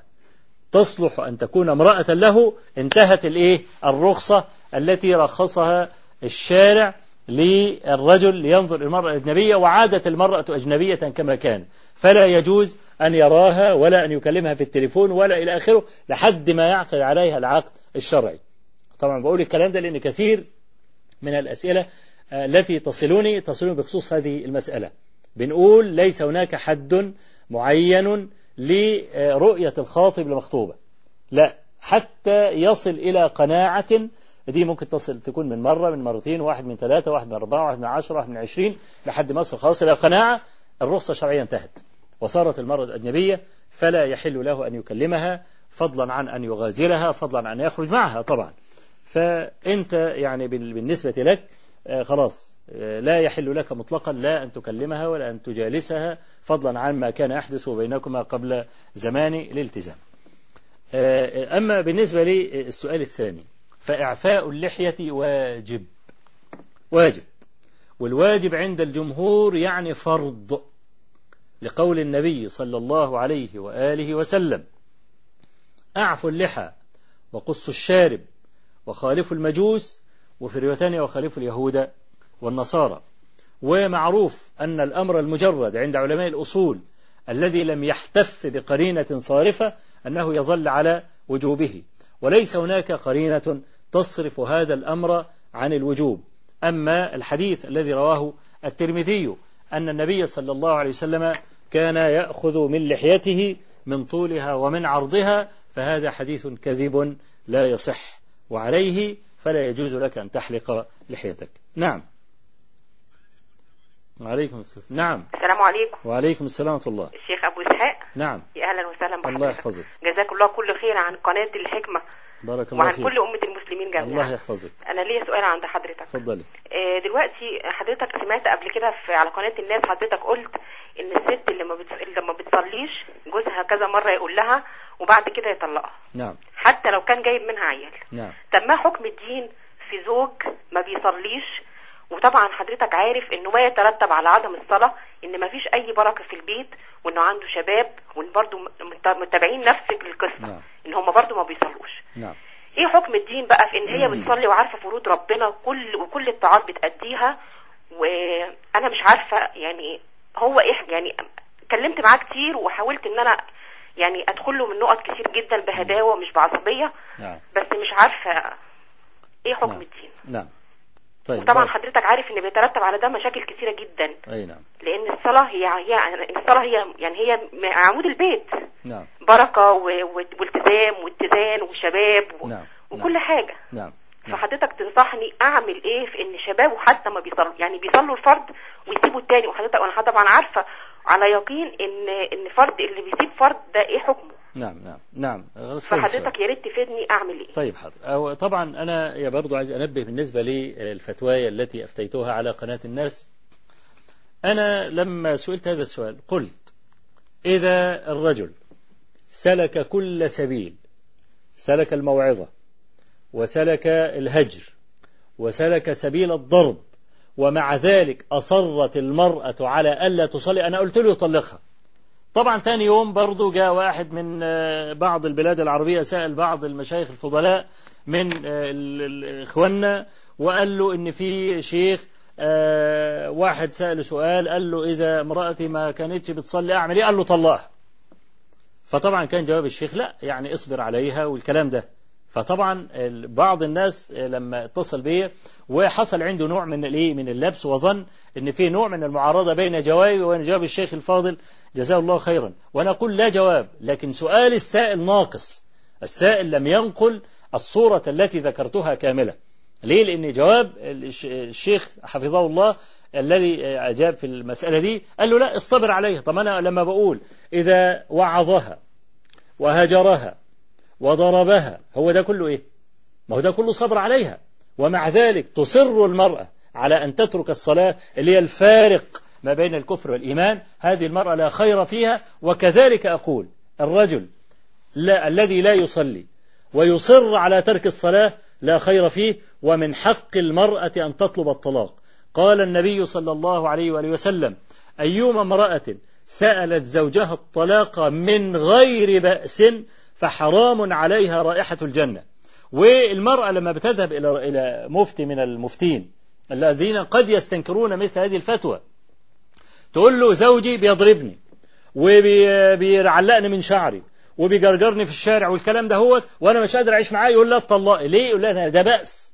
تصلح أن تكون امرأة له انتهت الإيه؟ الرخصة التي رخصها الشارع للرجل لينظر المرأة الأجنبية وعادت المرأة أجنبية كما كان. فلا يجوز أن يراها ولا أن يكلمها في التليفون ولا إلى آخره لحد ما يعقد عليها العقد الشرعي. طبعا بقول الكلام ده لأن كثير من الأسئلة آه، التي تصلوني تصلوني بخصوص هذه المسألة. بنقول ليس هناك حد معين لرؤية الخاطب لمخطوبة. لا حتى يصل إلى قناعة دي ممكن تصل تكون من مرة من مرتين واحد من ثلاثة واحد من أربعة واحد من عشرة واحد من عشرين لحد ما يصل خلاص إلى قناعة الرخصة الشرعية انتهت. وصارت المرأة الأجنبية فلا يحل له أن يكلمها فضلا عن أن يغازلها فضلا عن أن يخرج معها طبعا. فأنت يعني بال- بالنسبة لك آه، خلاص آه، لا يحل لك مطلقا لا أن تكلمها ولا أن تجالسها فضلا عن ما كان يحدث بينكما قبل زمان الالتزام. آه، أما بالنسبة للسؤال الثاني فإعفاء اللحية واجب. واجب. والواجب عند الجمهور يعني فرض لقول النبي صلى الله عليه وآله وسلم أعفوا اللحى وقصوا الشارب وخالفوا المجوس وفي روايتان وخالفوا اليهود والنصارى. ومعروف أن الأمر المجرد عند علماء الأصول الذي لم يحتف بقرينة صارفة أنه يظل على وجوبه. وليس هناك قرينة تصرف هذا الأمر عن الوجوب. أما الحديث الذي رواه الترمذي أن النبي صلى الله عليه وسلم كان يأخذ من لحيته من طولها ومن عرضها فهذا حديث كذب لا يصح. وعليه فلا يجوز لك أن تحلق لحيتك. نعم. وعليكم السلام. نعم. السلام عليكم. وعليكم السلام ورحمة الله. الشيخ أبو إسحاق. نعم. يا أهلا وسهلا الله بحضرتك يحفظك. جزاك الله كل خير عن قناة الحكمة. بارك الله وعن فيك. كل أمة المسلمين الله جميعا يحفظك. أنا ليا سؤال عند حضرتك. تفضلي آه، دلوقتي حضرتك سمعت قبل كده في على قناة الناس حضرتك قلت إن الست اللي ما بتص... اللي ما بتصليش جوزها كذا مرة يقول لها وبعد كده يطلقها. نعم. حتى لو كان جايب منها عيال. نعم. طب ما حكم الدين في زوج ما بيصليش؟ وطبعا حضرتك عارف إنه ما يترتب على عدم الصلاة إن ما فيش أي بركة في البيت وإنه عنده شباب وإن برضه مت- متابعين نفس القصة نعم. إن هم برضه ما بيصلوش. نعم. إيه حكم الدين بقى في إن هي بتصلي وعارفة فروض ربنا وكل وكل الطاعات بتأديها؟ وأنا مش عارفة يعني هو إيه يعني اتكلمت معاه كتير وحاولت إن أنا يعني أدخل له من نقط كتير جدا بهداوة مش بعصبية نعم. بس مش عارفة إيه حكم نعم. الدين. نعم. طيب وطبعا بارك. حضرتك عارف إن بيترتب على ده مشاكل كتيرة جدا. أي نعم. لأن الصلاة هي هي الصلاة هي يعني هي عمود البيت. نعم. و- والتزام واتزان وشباب و- نعم. وكل نعم. نعم. فحضرتك تنصحني أعمل إيه في إن شبابه حتى ما بيصلوا يعني بيصلوا الفرد ويسيبوا التاني. وحضرتك وأنا طبعا عارفة على يقين ان إن فرد اللي بيسيب فرد ده إيه حكمه. نعم نعم نعم. خلاص. فحضرتك يا ريت تفيدني أعمل إيه. طيب حاضر. أو طبعا أنا يا برضو عايز أنبه بالنسبة للفتوايا التي أفتيتها على قناة الناس. أنا لما سئلت هذا السؤال قلت إذا الرجل سلك كل سبيل سلك الموعظة وسلك الهجر وسلك سبيل الضرب ومع ذلك أصرت المرأة على ألا تصلي. أنا قلت له يطلقها طبعا تاني يوم برضو جاء واحد من آه، بعض البلاد العربية سأل بعض المشايخ الفضلاء من آه، إخواننا وقال له إن في شيخ آه، واحد سأله سؤال قال له إذا امرأتي ما كانتش بتصلي أعمل إيه؟ قال له طلقها فطبعا كان جواب الشيخ لا يعني اصبر عليها والكلام ده. فطبعا بعض الناس لما اتصل بيا وحصل عنده نوع من الإيه؟ من اللبس وظن إن في نوع من المعارضة بين جوابي وبين جواب الشيخ الفاضل. جزاه الله خيرا. وأنا أقول لا جواب لكن سؤال السائل ناقص. السائل لم ينقل الصورة التي ذكرتها كاملة. ليه؟ لأن جواب الش- الشيخ حفظه الله الذي أجاب في المسألة دي. قال له لا اصطبر عليها. طب أنا لما بقول إذا وعظها وهجرها وضربها. هو ده كله إيه؟ ما هو ده كله صبر عليها. ومع ذلك تصر المرأة على أن تترك الصلاة اللي هي الفارق ما بين الكفر والإيمان. هذه المرأة لا خير فيها. وكذلك أقول الرجل لا الذي لا يصلي ويصر على ترك الصلاة لا خير فيه. ومن حق المرأة أن تطلب الطلاق. قال النبي صلى الله عليه وآله وسلم أيما امرأة سألت زوجها الطلاق من غير بأس فحرام عليها رائحة الجنة. والمرأة لما بتذهب إلى إلى مفتي من المفتين الذين قد يستنكرون مثل هذه الفتوى تقول له زوجي بيضربني وبيعلقني من شعري وبيجرجرني في الشارع والكلام ده هو وأنا مش قادر أعيش معاه يقول لها اتطلقي ليه؟ يقول لها ده بأس.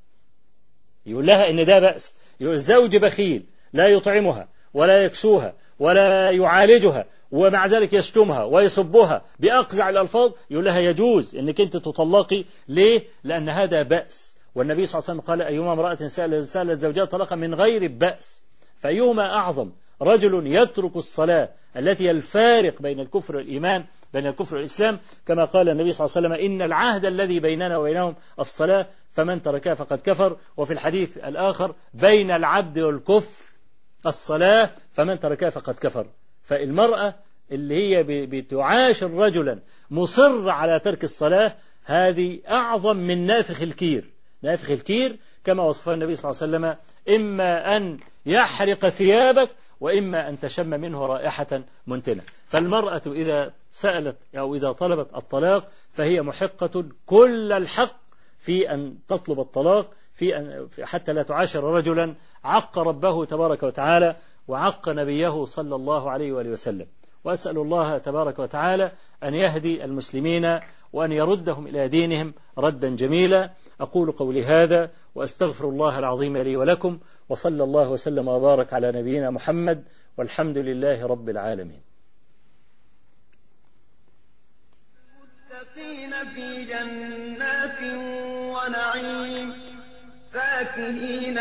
يقول لها إن ده بأس. يقول الزوج بخيل لا يطعمها ولا يكسوها. ولا يعالجها ومع ذلك يشتمها ويسبها بأقزع الألفاظ يقول لها يجوز إنك أنت تطلقي. ليه؟ لأن هذا بأس. والنبي صلى الله عليه وسلم قال أيما امرأة سألت سألت زوجها طلاقا من غير بأس. فأيهما أعظم؟ رجل يترك الصلاة التي الفارق بين الكفر والإيمان بين الكفر والإسلام. كما قال النبي صلى الله عليه وسلم إن العهد الذي بيننا وبينهم الصلاة فمن تركها فقد كفر. وفي الحديث الآخر بين العبد والكفر. الصلاة فمن تركها فقد كفر. فالمرأة اللي هي بتعاشر رجلا مصر على ترك الصلاة هذه أعظم من نافخ الكير. نافخ الكير كما وصفه النبي صلى الله عليه وسلم إما أن يحرق ثيابك وإما أن تشم منه رائحة منتنة. فالمرأة إذا سألت أو إذا طلبت الطلاق فهي محقة كل الحق في أن تطلب الطلاق. في أن حتى لا تعاشر رجلا عق ربه تبارك وتعالى وعق نبيه صلى الله عليه وآله وسلم. وأسأل الله تبارك وتعالى أن يهدي المسلمين وأن يردهم إلى دينهم ردا جميلا. أقول قولي هذا وأستغفر الله العظيم لي ولكم وصلى الله وسلم وبارك على نبينا محمد والحمد لله رب العالمين. في جنات ونعيم. فاكهين